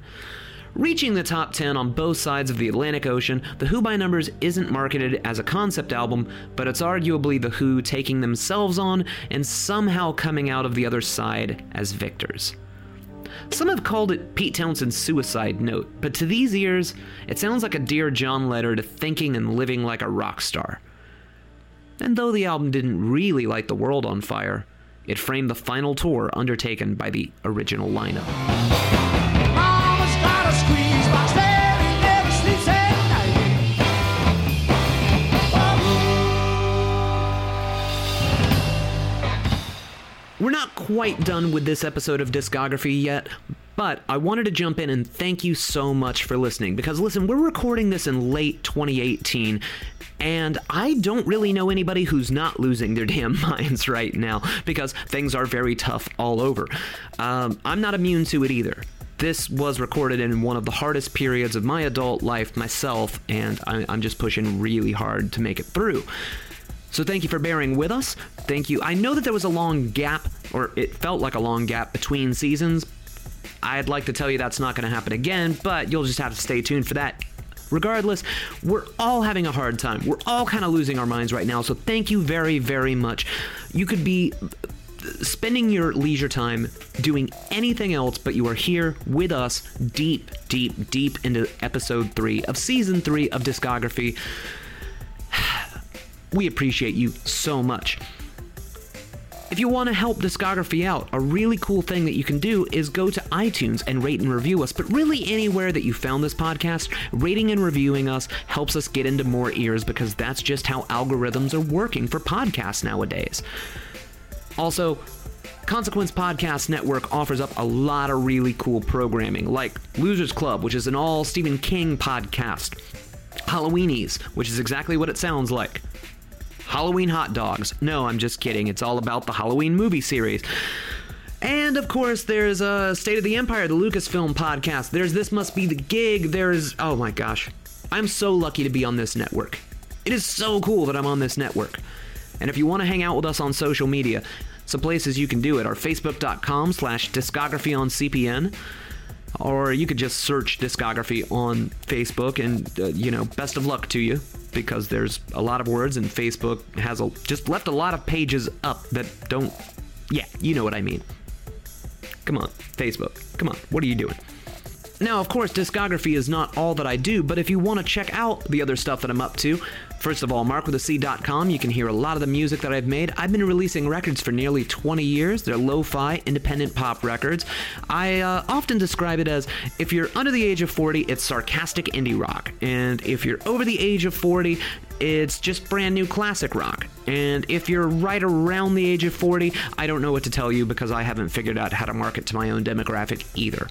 Reaching the top 10 on both sides of the Atlantic Ocean, The Who by Numbers isn't marketed as a concept album, but it's arguably The Who taking themselves on and somehow coming out of the other side as victors. Some have called it Pete Townshend's suicide note, but to these ears, it sounds like a Dear John letter to thinking and living like a rock star. And though the album didn't really light the world on fire, it framed the final tour undertaken by the original lineup. We're not quite done with this episode of Discography yet, but I wanted to jump in and thank you so much for listening because listen, we're recording this in late 2018 and I don't really know anybody who's not losing their [LAUGHS] damn minds right now because things are very tough all over. Um, I'm not immune to it either. This was recorded in one of the hardest periods of my adult life myself, and I'm just pushing really hard to make it through. So thank you for bearing with us. Thank you. I know that there was a long gap, or it felt like a long gap between seasons. I'd like to tell you that's not going to happen again, but you'll just have to stay tuned for that. Regardless, we're all having a hard time. We're all kind of losing our minds right now, so thank you very, very much. You could be spending your leisure time doing anything else, but you are here with us deep, deep, deep into episode three of season three of Discography. We appreciate you so much. If you want to help Discography out, a really cool thing that you can do is go to iTunes and rate and review us. But really, anywhere that you found this podcast, rating and reviewing us helps us get into more ears because that's just how algorithms are working for podcasts nowadays. Also, Consequence Podcast Network offers up a lot of really cool programming, like Losers Club, which is an all Stephen King podcast, Halloweenies, which is exactly what it sounds like. Halloween hot dogs. No, I'm just kidding. It's all about the Halloween movie series. And of course, there's a State of the Empire, the Lucasfilm podcast. There's This Must Be the Gig. There's, oh my gosh. I'm so lucky to be on this network. It is so cool that I'm on this network. And if you want to hang out with us on social media, some places you can do it are facebook.com slash discography on CPN. Or you could just search discography on Facebook and, uh, you know, best of luck to you because there's a lot of words and Facebook has a, just left a lot of pages up that don't, yeah, you know what I mean. Come on, Facebook. Come on, what are you doing? Now, of course, discography is not all that I do, but if you want to check out the other stuff that I'm up to, first of all, marcwithac.com, you can hear a lot of the music that I've made. I've been releasing records for nearly 20 years. They're lo fi, independent pop records. I uh, often describe it as if you're under the age of 40, it's sarcastic indie rock. And if you're over the age of 40, it's just brand new classic rock. And if you're right around the age of 40, I don't know what to tell you because I haven't figured out how to market to my own demographic either.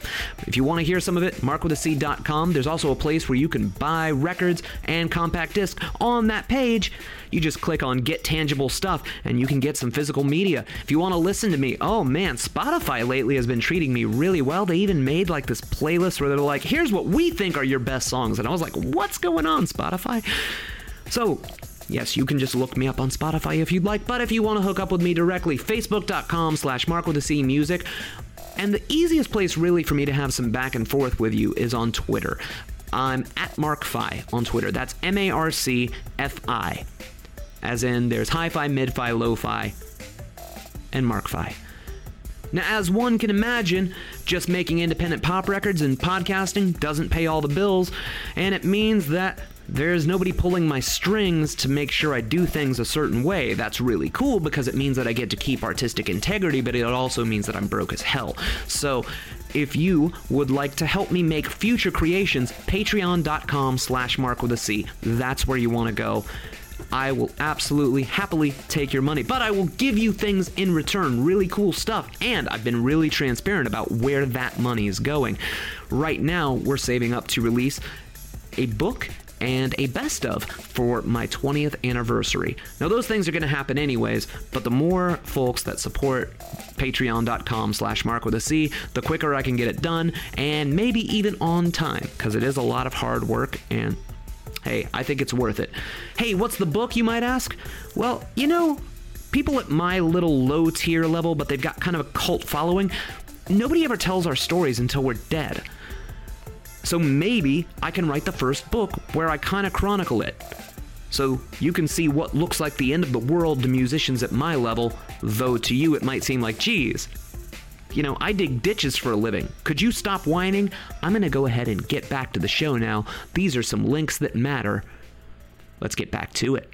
If you want to hear some of it, marcwithac.com. There's also a place where you can buy records and compact disc on that page. You just click on Get Tangible Stuff and you can get some physical media. If you want to listen to me, oh man, Spotify lately has been treating me really well. They even made like this playlist where they're like, here's what we think are your best songs. And I was like, what's going on, Spotify? So, Yes, you can just look me up on Spotify if you'd like, but if you want to hook up with me directly, facebook.com slash Marc music. And the easiest place really for me to have some back and forth with you is on Twitter. I'm at MarcFi on Twitter. That's M A R C F I. As in, there's hi fi, mid fi, low fi, and MarcFi. Now, as one can imagine, just making independent pop records and podcasting doesn't pay all the bills, and it means that there's nobody pulling my strings to make sure I do things a certain way. That's really cool because it means that I get to keep artistic integrity, but it also means that I'm broke as hell. So, if you would like to help me make future creations, patreon.com slash marc with a C. That's where you want to go. I will absolutely happily take your money, but I will give you things in return, really cool stuff, and I've been really transparent about where that money is going. Right now, we're saving up to release a book and a best of for my 20th anniversary. Now those things are going to happen anyways, but the more folks that support patreon.com slash marc with a C, the quicker I can get it done and maybe even on time because it is a lot of hard work and hey, I think it's worth it. Hey, what's the book you might ask? Well, you know, people at my little low tier level, but they've got kind of a cult following, nobody ever tells our stories until we're dead. So maybe I can write the first book where I kind of chronicle it. So you can see what looks like the end of the world to musicians at my level, though to you it might seem like, geez, you know, I dig ditches for a living. Could you stop whining? I'm going to go ahead and get back to the show now. These are some links that matter. Let's get back to it.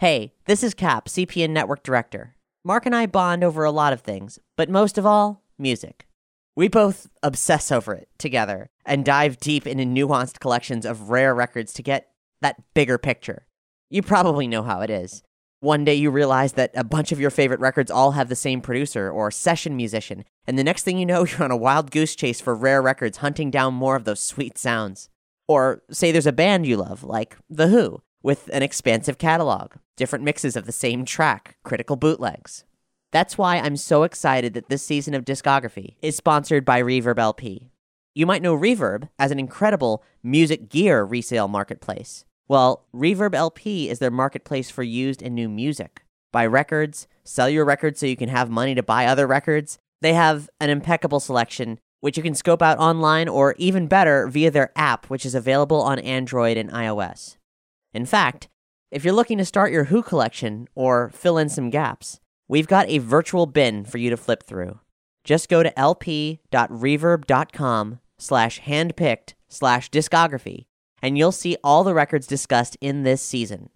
Hey, this is Cap, CPN Network Director. Marc and I bond over a lot of things, but most of all, music. We both obsess over it together and dive deep into nuanced collections of rare records to get that bigger picture. You probably know how it is. One day you realize that a bunch of your favorite records all have the same producer or session musician, and the next thing you know, [LAUGHS] you're on a wild goose chase for rare records hunting down more of those sweet sounds. Or say there's a band you love, like The Who, with an expansive catalog, different mixes of the same track, critical bootlegs. That's why I'm so excited that this season of Discography is sponsored by Reverb LP. You might know Reverb as an incredible music gear resale marketplace. Well, Reverb LP is their marketplace for used and new music. Buy records, sell your records so you can have money to buy other records. They have an impeccable selection, which you can scope out online or even better via their app, which is available on Android and iOS. In fact, if you're looking to start your Who collection or fill in some gaps, we've got a virtual bin for you to flip through. Just go to lp.reverb.com slash handpicked slash discography, and you'll see all the records discussed in this season.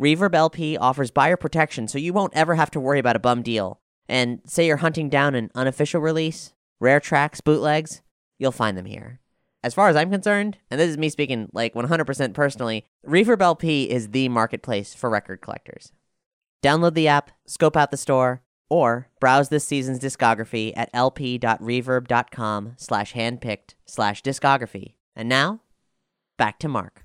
Reverb LP offers buyer protection so you won't ever have to worry about a bum deal. And say you're hunting down an unofficial release, rare tracks, bootlegs, you'll find them here. As far as I'm concerned, and this is me speaking like 100% personally, Reverb LP is the marketplace for record collectors. Download the app, scope out the store, Or browse this season's discography at lp.reverb.com slash handpicked slash discography. And now, back to Marc.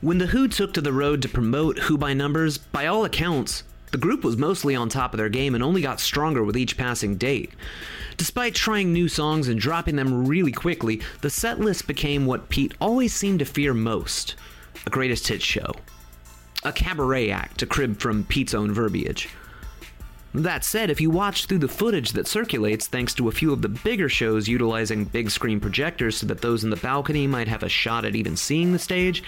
When The Who took to the road to promote Who by Numbers, by all accounts, the group was mostly on top of their game and only got stronger with each passing date. Despite trying new songs and dropping them really quickly, the set list became what Pete always seemed to fear most a greatest hits show. A cabaret act, to crib from Pete's own verbiage. That said, if you watch through the footage that circulates thanks to a few of the bigger shows utilizing big screen projectors so that those in the balcony might have a shot at even seeing the stage,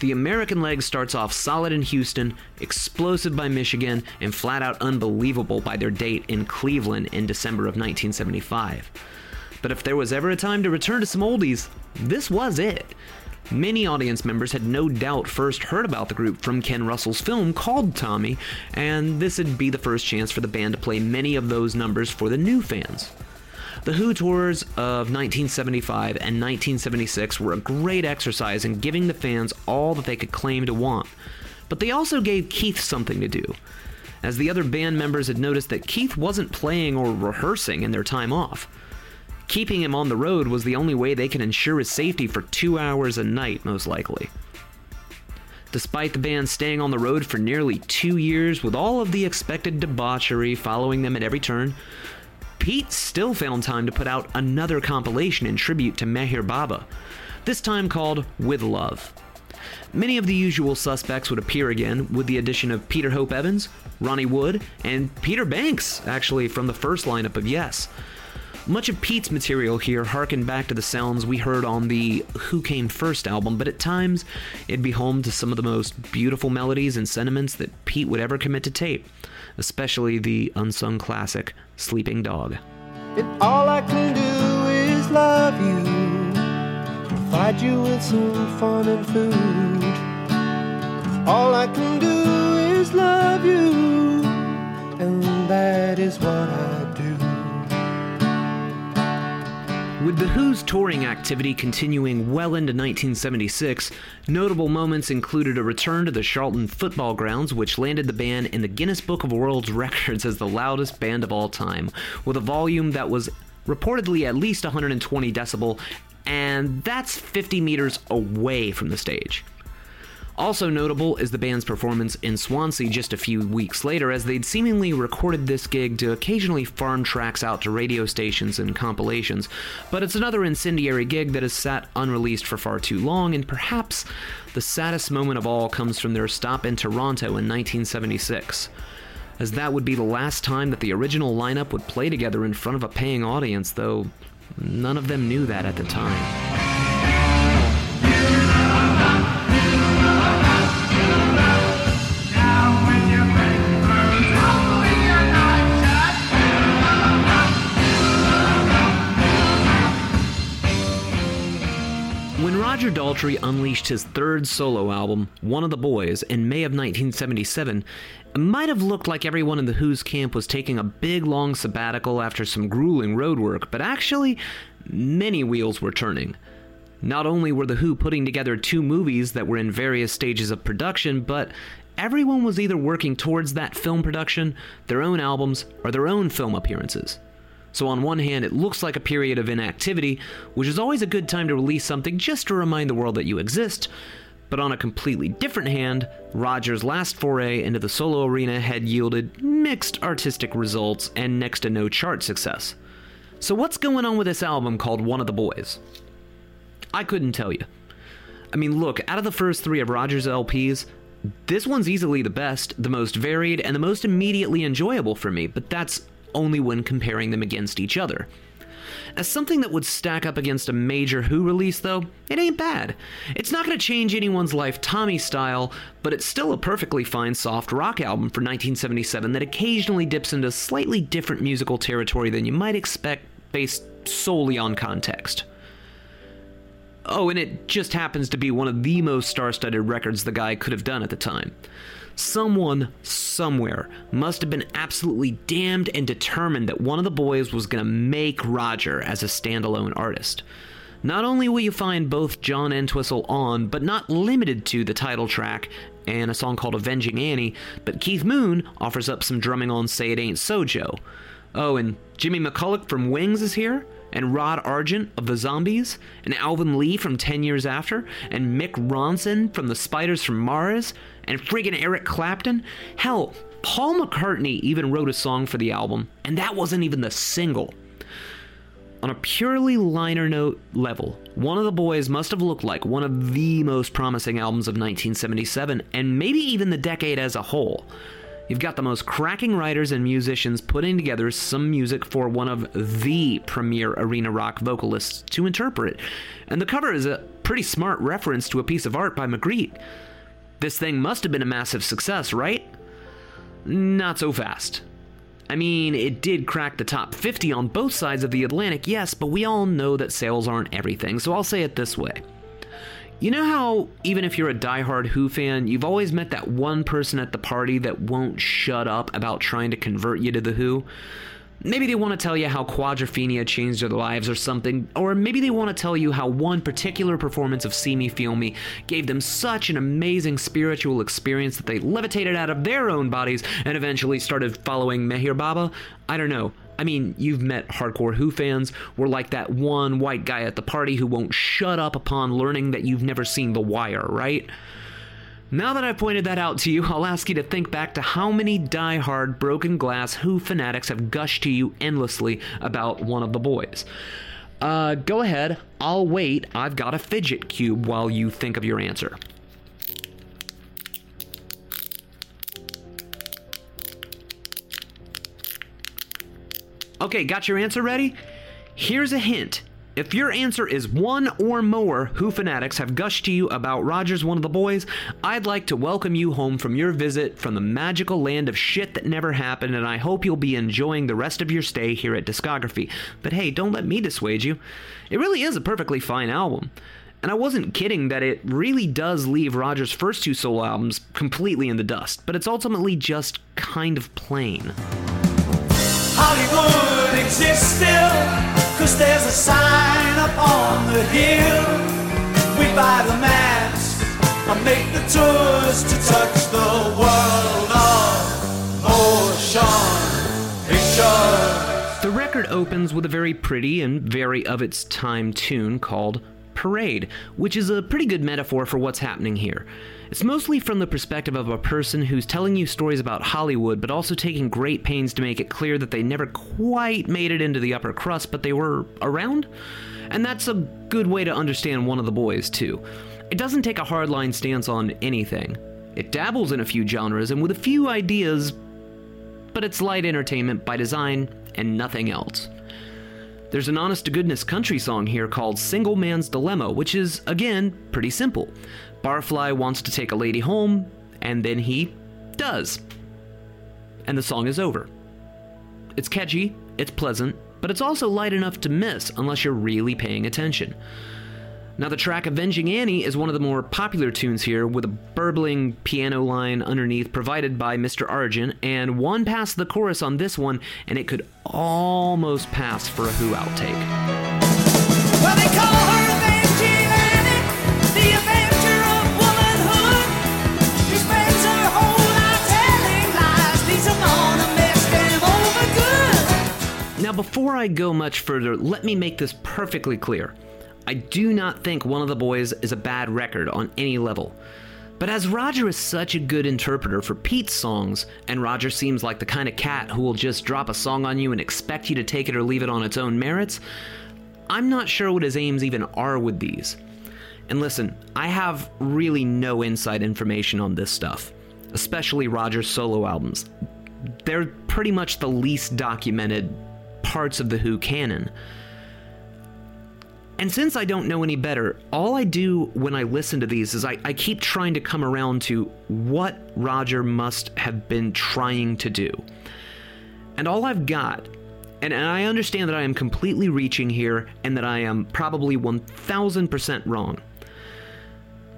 the American leg starts off solid in Houston, explosive by Michigan, and flat out unbelievable by their date in Cleveland in December of 1975. But if there was ever a time to return to some oldies, this was it. Many audience members had no doubt first heard about the group from Ken Russell's film called Tommy, and this would be the first chance for the band to play many of those numbers for the new fans. The Who tours of 1975 and 1976 were a great exercise in giving the fans all that they could claim to want, but they also gave Keith something to do. As the other band members had noticed that Keith wasn't playing or rehearsing in their time off. Keeping him on the road was the only way they could ensure his safety for two hours a night, most likely. Despite the band staying on the road for nearly two years with all of the expected debauchery following them at every turn, Pete still found time to put out another compilation in tribute to Meher Baba, this time called With Love. Many of the usual suspects would appear again, with the addition of Peter Hope Evans, Ronnie Wood, and Peter Banks, actually from the first lineup of Yes. Much of Pete's material here harkened back to the sounds we heard on the Who Came First album, but at times it'd be home to some of the most beautiful melodies and sentiments that Pete would ever commit to tape, especially the unsung classic Sleeping Dog. All I can do is love you, provide you with some fun and food. All I can do is love you, and that is what I With The Who's touring activity continuing well into 1976, notable moments included a return to the Charlton football grounds, which landed the band in the Guinness Book of World [LAUGHS] Records as the loudest band of all time, with a volume that was reportedly at least 120 decibel, and that's 50 meters away from the stage. Also notable is the band's performance in Swansea just a few weeks later, as they'd seemingly recorded this gig to occasionally farm tracks out to radio stations and compilations. But it's another incendiary gig that has sat unreleased for far too long, and perhaps the saddest moment of all comes from their stop in Toronto in 1976. As that would be the last time that the original lineup would play together in front of a paying audience, though none of them knew that at the time. Roger Daltrey unleashed his third solo album, One of the Boys, in May of 1977, it might have looked like everyone in the Who's camp was taking a big long sabbatical after some grueling road work, but actually, many wheels were turning. Not only were The Who putting together two movies that were in various stages of production, but everyone was either working towards that film production, their own albums, or their own film appearances. So, on one hand, it looks like a period of inactivity, which is always a good time to release something just to remind the world that you exist. But on a completely different hand, Roger's last foray into the solo arena had yielded mixed artistic results and next to no chart success. So, what's going on with this album called One of the Boys? I couldn't tell you. I mean, look, out of the first three of Roger's LPs, this one's easily the best, the most varied, and the most immediately enjoyable for me, but that's only when comparing them against each other. As something that would stack up against a major Who release, though, it ain't bad. It's not going to change anyone's life Tommy style, but it's still a perfectly fine soft rock album for 1977 that occasionally dips into slightly different musical territory than you might expect based solely on context. Oh, and it just happens to be one of the most star studded records the guy could have done at the time. Someone, somewhere, must have been absolutely damned and determined that one of the boys was going to make Roger as a standalone artist. Not only will you find both John Entwistle on, but not limited to the title track, and a song called Avenging Annie, but Keith Moon offers up some drumming on Say It Ain't So Joe. Oh, and Jimmy McCulloch from Wings is here, and Rod Argent of the Zombies, and Alvin Lee from 10 Years After, and Mick Ronson from the Spiders from Mars, and friggin' Eric Clapton. Hell, Paul McCartney even wrote a song for the album, and that wasn't even the single. On a purely liner note level, One of the Boys must have looked like one of the most promising albums of 1977, and maybe even the decade as a whole. You've got the most cracking writers and musicians putting together some music for one of the premier arena rock vocalists to interpret. And the cover is a pretty smart reference to a piece of art by Magritte. This thing must have been a massive success, right? Not so fast. I mean, it did crack the top 50 on both sides of the Atlantic, yes, but we all know that sales aren't everything, so I'll say it this way. You know how, even if you're a diehard Who fan, you've always met that one person at the party that won't shut up about trying to convert you to The Who? Maybe they want to tell you how Quadrophenia changed their lives or something, or maybe they want to tell you how one particular performance of See Me Feel Me gave them such an amazing spiritual experience that they levitated out of their own bodies and eventually started following Meher Baba. I don't know. I mean, you've met hardcore Who fans. We're like that one white guy at the party who won't shut up upon learning that you've never seen The Wire, right? Now that I've pointed that out to you, I'll ask you to think back to how many die-hard broken glass Who fanatics have gushed to you endlessly about one of the boys. Uh, go ahead. I'll wait. I've got a fidget cube while you think of your answer. Okay, got your answer ready? Here's a hint. If your answer is one or more Who fanatics have gushed to you about Rogers, one of the boys, I'd like to welcome you home from your visit from the magical land of shit that never happened, and I hope you'll be enjoying the rest of your stay here at Discography. But hey, don't let me dissuade you. It really is a perfectly fine album. And I wasn't kidding that it really does leave Rogers' first two solo albums completely in the dust, but it's ultimately just kind of plain. Hollywood exists still, cause there's a sign up on the hill. We buy the maps and make the tours to touch the world of motion pictures. The record opens with a very pretty and very of its time tune called Parade, which is a pretty good metaphor for what's happening here. It's mostly from the perspective of a person who's telling you stories about Hollywood, but also taking great pains to make it clear that they never quite made it into the upper crust, but they were around? And that's a good way to understand one of the boys, too. It doesn't take a hardline stance on anything. It dabbles in a few genres and with a few ideas, but it's light entertainment by design and nothing else. There's an honest to goodness country song here called Single Man's Dilemma, which is, again, pretty simple. Barfly wants to take a lady home, and then he does. And the song is over. It's catchy, it's pleasant, but it's also light enough to miss unless you're really paying attention. Now, the track Avenging Annie is one of the more popular tunes here, with a burbling piano line underneath provided by Mr. Argent, and one past the chorus on this one, and it could almost pass for a Who outtake. Well, they call her Avenging Annie, the Avenger of womanhood. She spends her whole life telling lies, leaves them on a mess, them over good. Now, before I go much further, let me make this perfectly clear. I do not think One of the Boys is a bad record on any level. But as Roger is such a good interpreter for Pete's songs, and Roger seems like the kind of cat who will just drop a song on you and expect you to take it or leave it on its own merits, I'm not sure what his aims even are with these. And listen, I have really no inside information on this stuff, especially Roger's solo albums. They're pretty much the least documented parts of the Who canon. And since I don't know any better, all I do when I listen to these is I, I keep trying to come around to what Roger must have been trying to do. And all I've got, and, and I understand that I am completely reaching here and that I am probably 1000% wrong.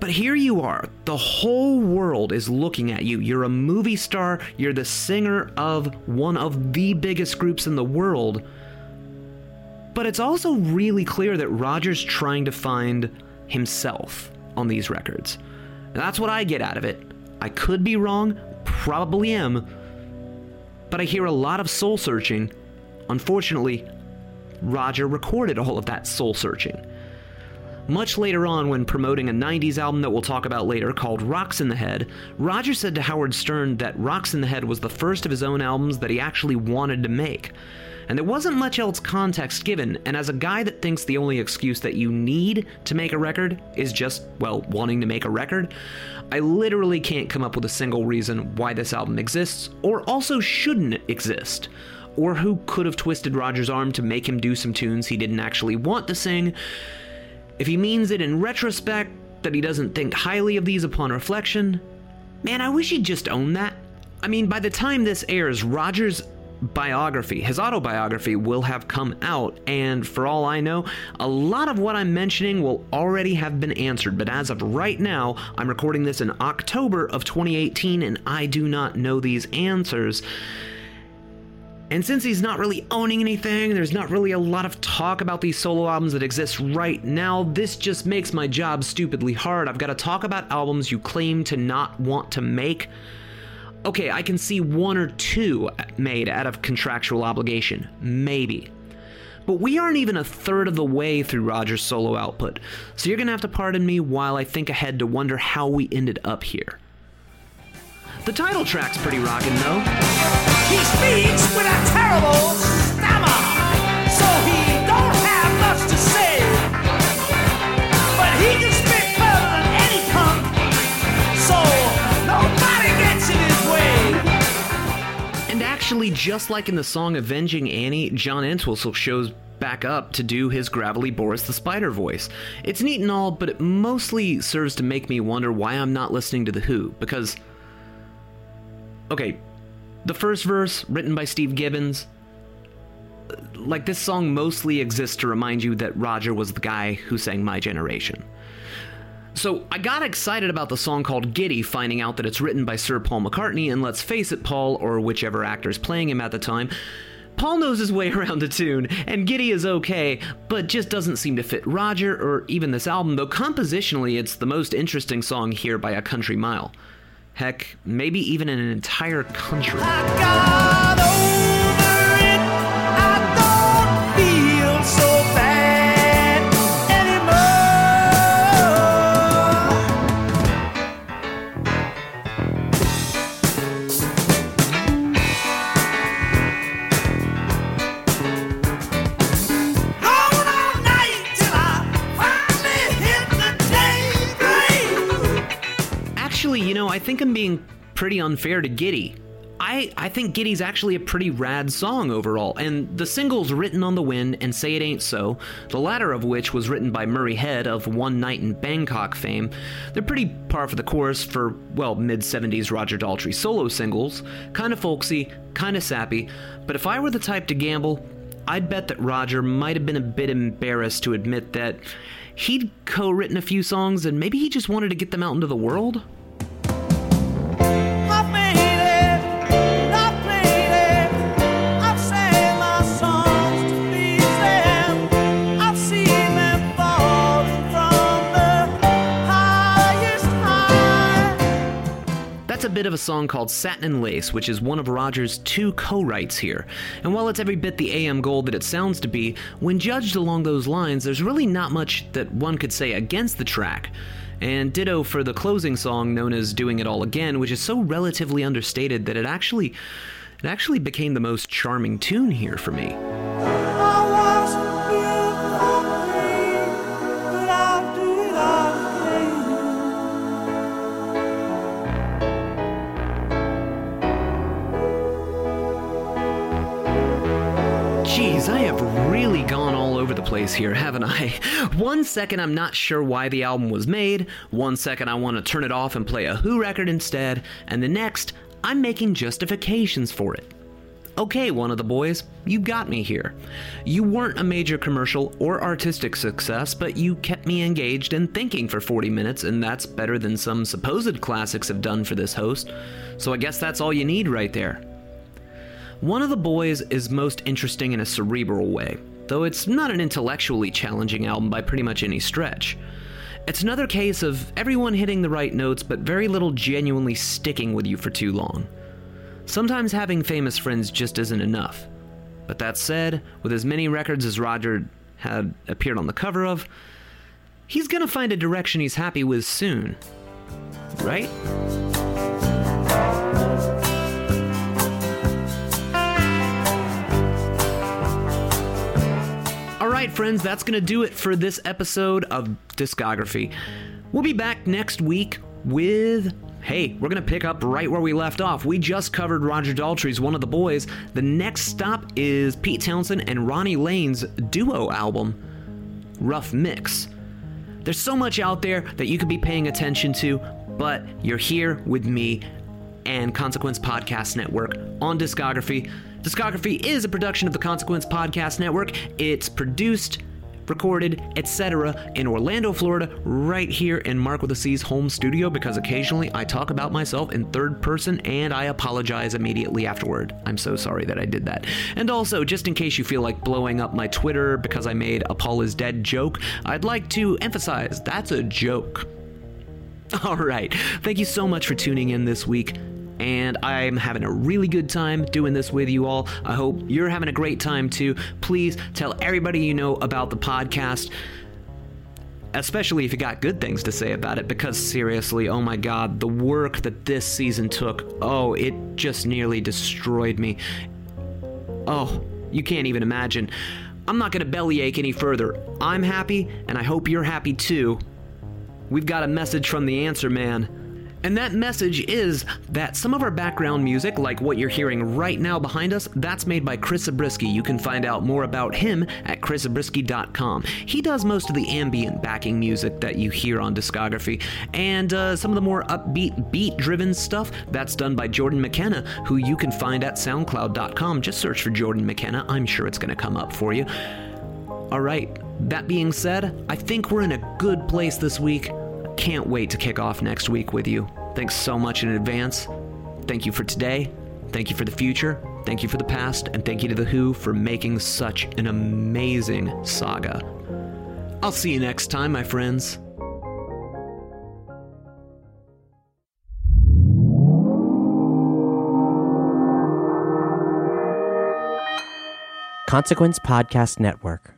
But here you are. The whole world is looking at you. You're a movie star. You're the singer of one of the biggest groups in the world. But it's also really clear that Roger's trying to find himself on these records. That's what I get out of it. I could be wrong, probably am, but I hear a lot of soul searching. Unfortunately, Roger recorded all of that soul searching. Much later on, when promoting a 90s album that we'll talk about later called Rocks in the Head, Roger said to Howard Stern that Rocks in the Head was the first of his own albums that he actually wanted to make. And there wasn't much else context given, and as a guy that thinks the only excuse that you need to make a record is just, well, wanting to make a record, I literally can't come up with a single reason why this album exists, or also shouldn't exist or who could have twisted Roger's arm to make him do some tunes he didn't actually want to sing. If he means it in retrospect that he doesn't think highly of these upon reflection, man, I wish he'd just own that. I mean, by the time this airs, Roger's biography, his autobiography, will have come out, and for all I know, a lot of what I'm mentioning will already have been answered. But as of right now, I'm recording this in October of 2018, and I do not know these answers. And since he's not really owning anything, there's not really a lot of talk about these solo albums that exist right now, this just makes my job stupidly hard. I've got to talk about albums you claim to not want to make. Okay, I can see one or two made out of contractual obligation. Maybe. But we aren't even a third of the way through Roger's solo output, so you're gonna have to pardon me while I think ahead to wonder how we ended up here. The title track's pretty rockin' though. He speaks with a terrible stammer, so he don't have much to say. But he can spit better than any punk, so nobody gets in his way. And actually, just like in the song Avenging Annie, John Entwistle shows back up to do his gravelly Boris the Spider voice. It's neat and all, but it mostly serves to make me wonder why I'm not listening to The Who, because. Okay, the first verse, written by Steve Gibbons, like this song mostly exists to remind you that Roger was the guy who sang My Generation. So I got excited about the song called Giddy, finding out that it's written by Sir Paul McCartney, and let's face it, Paul, or whichever actor is playing him at the time, Paul knows his way [LAUGHS] around a tune, and Giddy is okay, but just doesn't seem to fit Roger or even this album, though compositionally it's the most interesting song here by a country mile. Heck, maybe even in an entire country. Think I'm being pretty unfair to Giddy. I, I think Giddy's actually a pretty rad song overall, and the singles Written on the Wind and Say It Ain't So, the latter of which was written by Murray Head of One Night in Bangkok fame, they're pretty par for the course for, well, mid 70s Roger Daltrey solo singles, kinda folksy, kinda sappy, but if I were the type to gamble, I'd bet that Roger might have been a bit embarrassed to admit that he'd co written a few songs and maybe he just wanted to get them out into the world. Bit of a song called Satin and Lace, which is one of Roger's two co writes here. And while it's every bit the AM gold that it sounds to be, when judged along those lines, there's really not much that one could say against the track. And ditto for the closing song known as Doing It All Again, which is so relatively understated that it actually it actually became the most charming tune here for me. Jeez, I have really gone all over the place here, haven't I? [LAUGHS] One second I'm not sure why the album was made, one second I want to turn it off and play a Who record instead, and the next, I'm making justifications for it. Okay, one of the boys, you got me here. You weren't a major commercial or artistic success, but you kept me engaged and thinking for 40 minutes, and that's better than some supposed classics have done for this host. So I guess that's all you need right there. One of the Boys is most interesting in a cerebral way, though it's not an intellectually challenging album by pretty much any stretch. It's another case of everyone hitting the right notes, but very little genuinely sticking with you for too long. Sometimes having famous friends just isn't enough. But that said, with as many records as Roger had appeared on the cover of, he's gonna find a direction he's happy with soon. Right? Right, friends, that's going to do it for this episode of Discography. We'll be back next week with. Hey, we're going to pick up right where we left off. We just covered Roger Daltrey's One of the Boys. The next stop is Pete Townshend and Ronnie Lane's duo album, Rough Mix. There's so much out there that you could be paying attention to, but you're here with me and Consequence Podcast Network on Discography. Discography is a production of the Consequence Podcast Network. It's produced, recorded, etc. in Orlando, Florida, right here in Marc with a C's home studio because occasionally I talk about myself in third person and I apologize immediately afterward. I'm so sorry that I did that. And also, just in case you feel like blowing up my Twitter because I made a Paul is dead joke, I'd like to emphasize that's a joke. [LAUGHS] All right. Thank you so much for tuning in this week. And I'm having a really good time doing this with you all. I hope you're having a great time too. Please tell everybody you know about the podcast, especially if you got good things to say about it, because seriously, oh my god, the work that this season took, oh, it just nearly destroyed me. Oh, you can't even imagine. I'm not going to bellyache any further. I'm happy, and I hope you're happy too. We've got a message from the answer man. And that message is that some of our background music, like what you're hearing right now behind us, that's made by Chris Zabriskie. You can find out more about him at chriszabriskie.com. He does most of the ambient backing music that you hear on discography, and uh, some of the more upbeat, beat-driven stuff that's done by Jordan McKenna, who you can find at soundcloud.com. Just search for Jordan McKenna. I'm sure it's going to come up for you. All right. That being said, I think we're in a good place this week. Can't wait to kick off next week with you. Thanks so much in advance. Thank you for today. Thank you for the future. Thank you for the past. And thank you to The Who for making such an amazing saga. I'll see you next time, my friends. Consequence Podcast Network.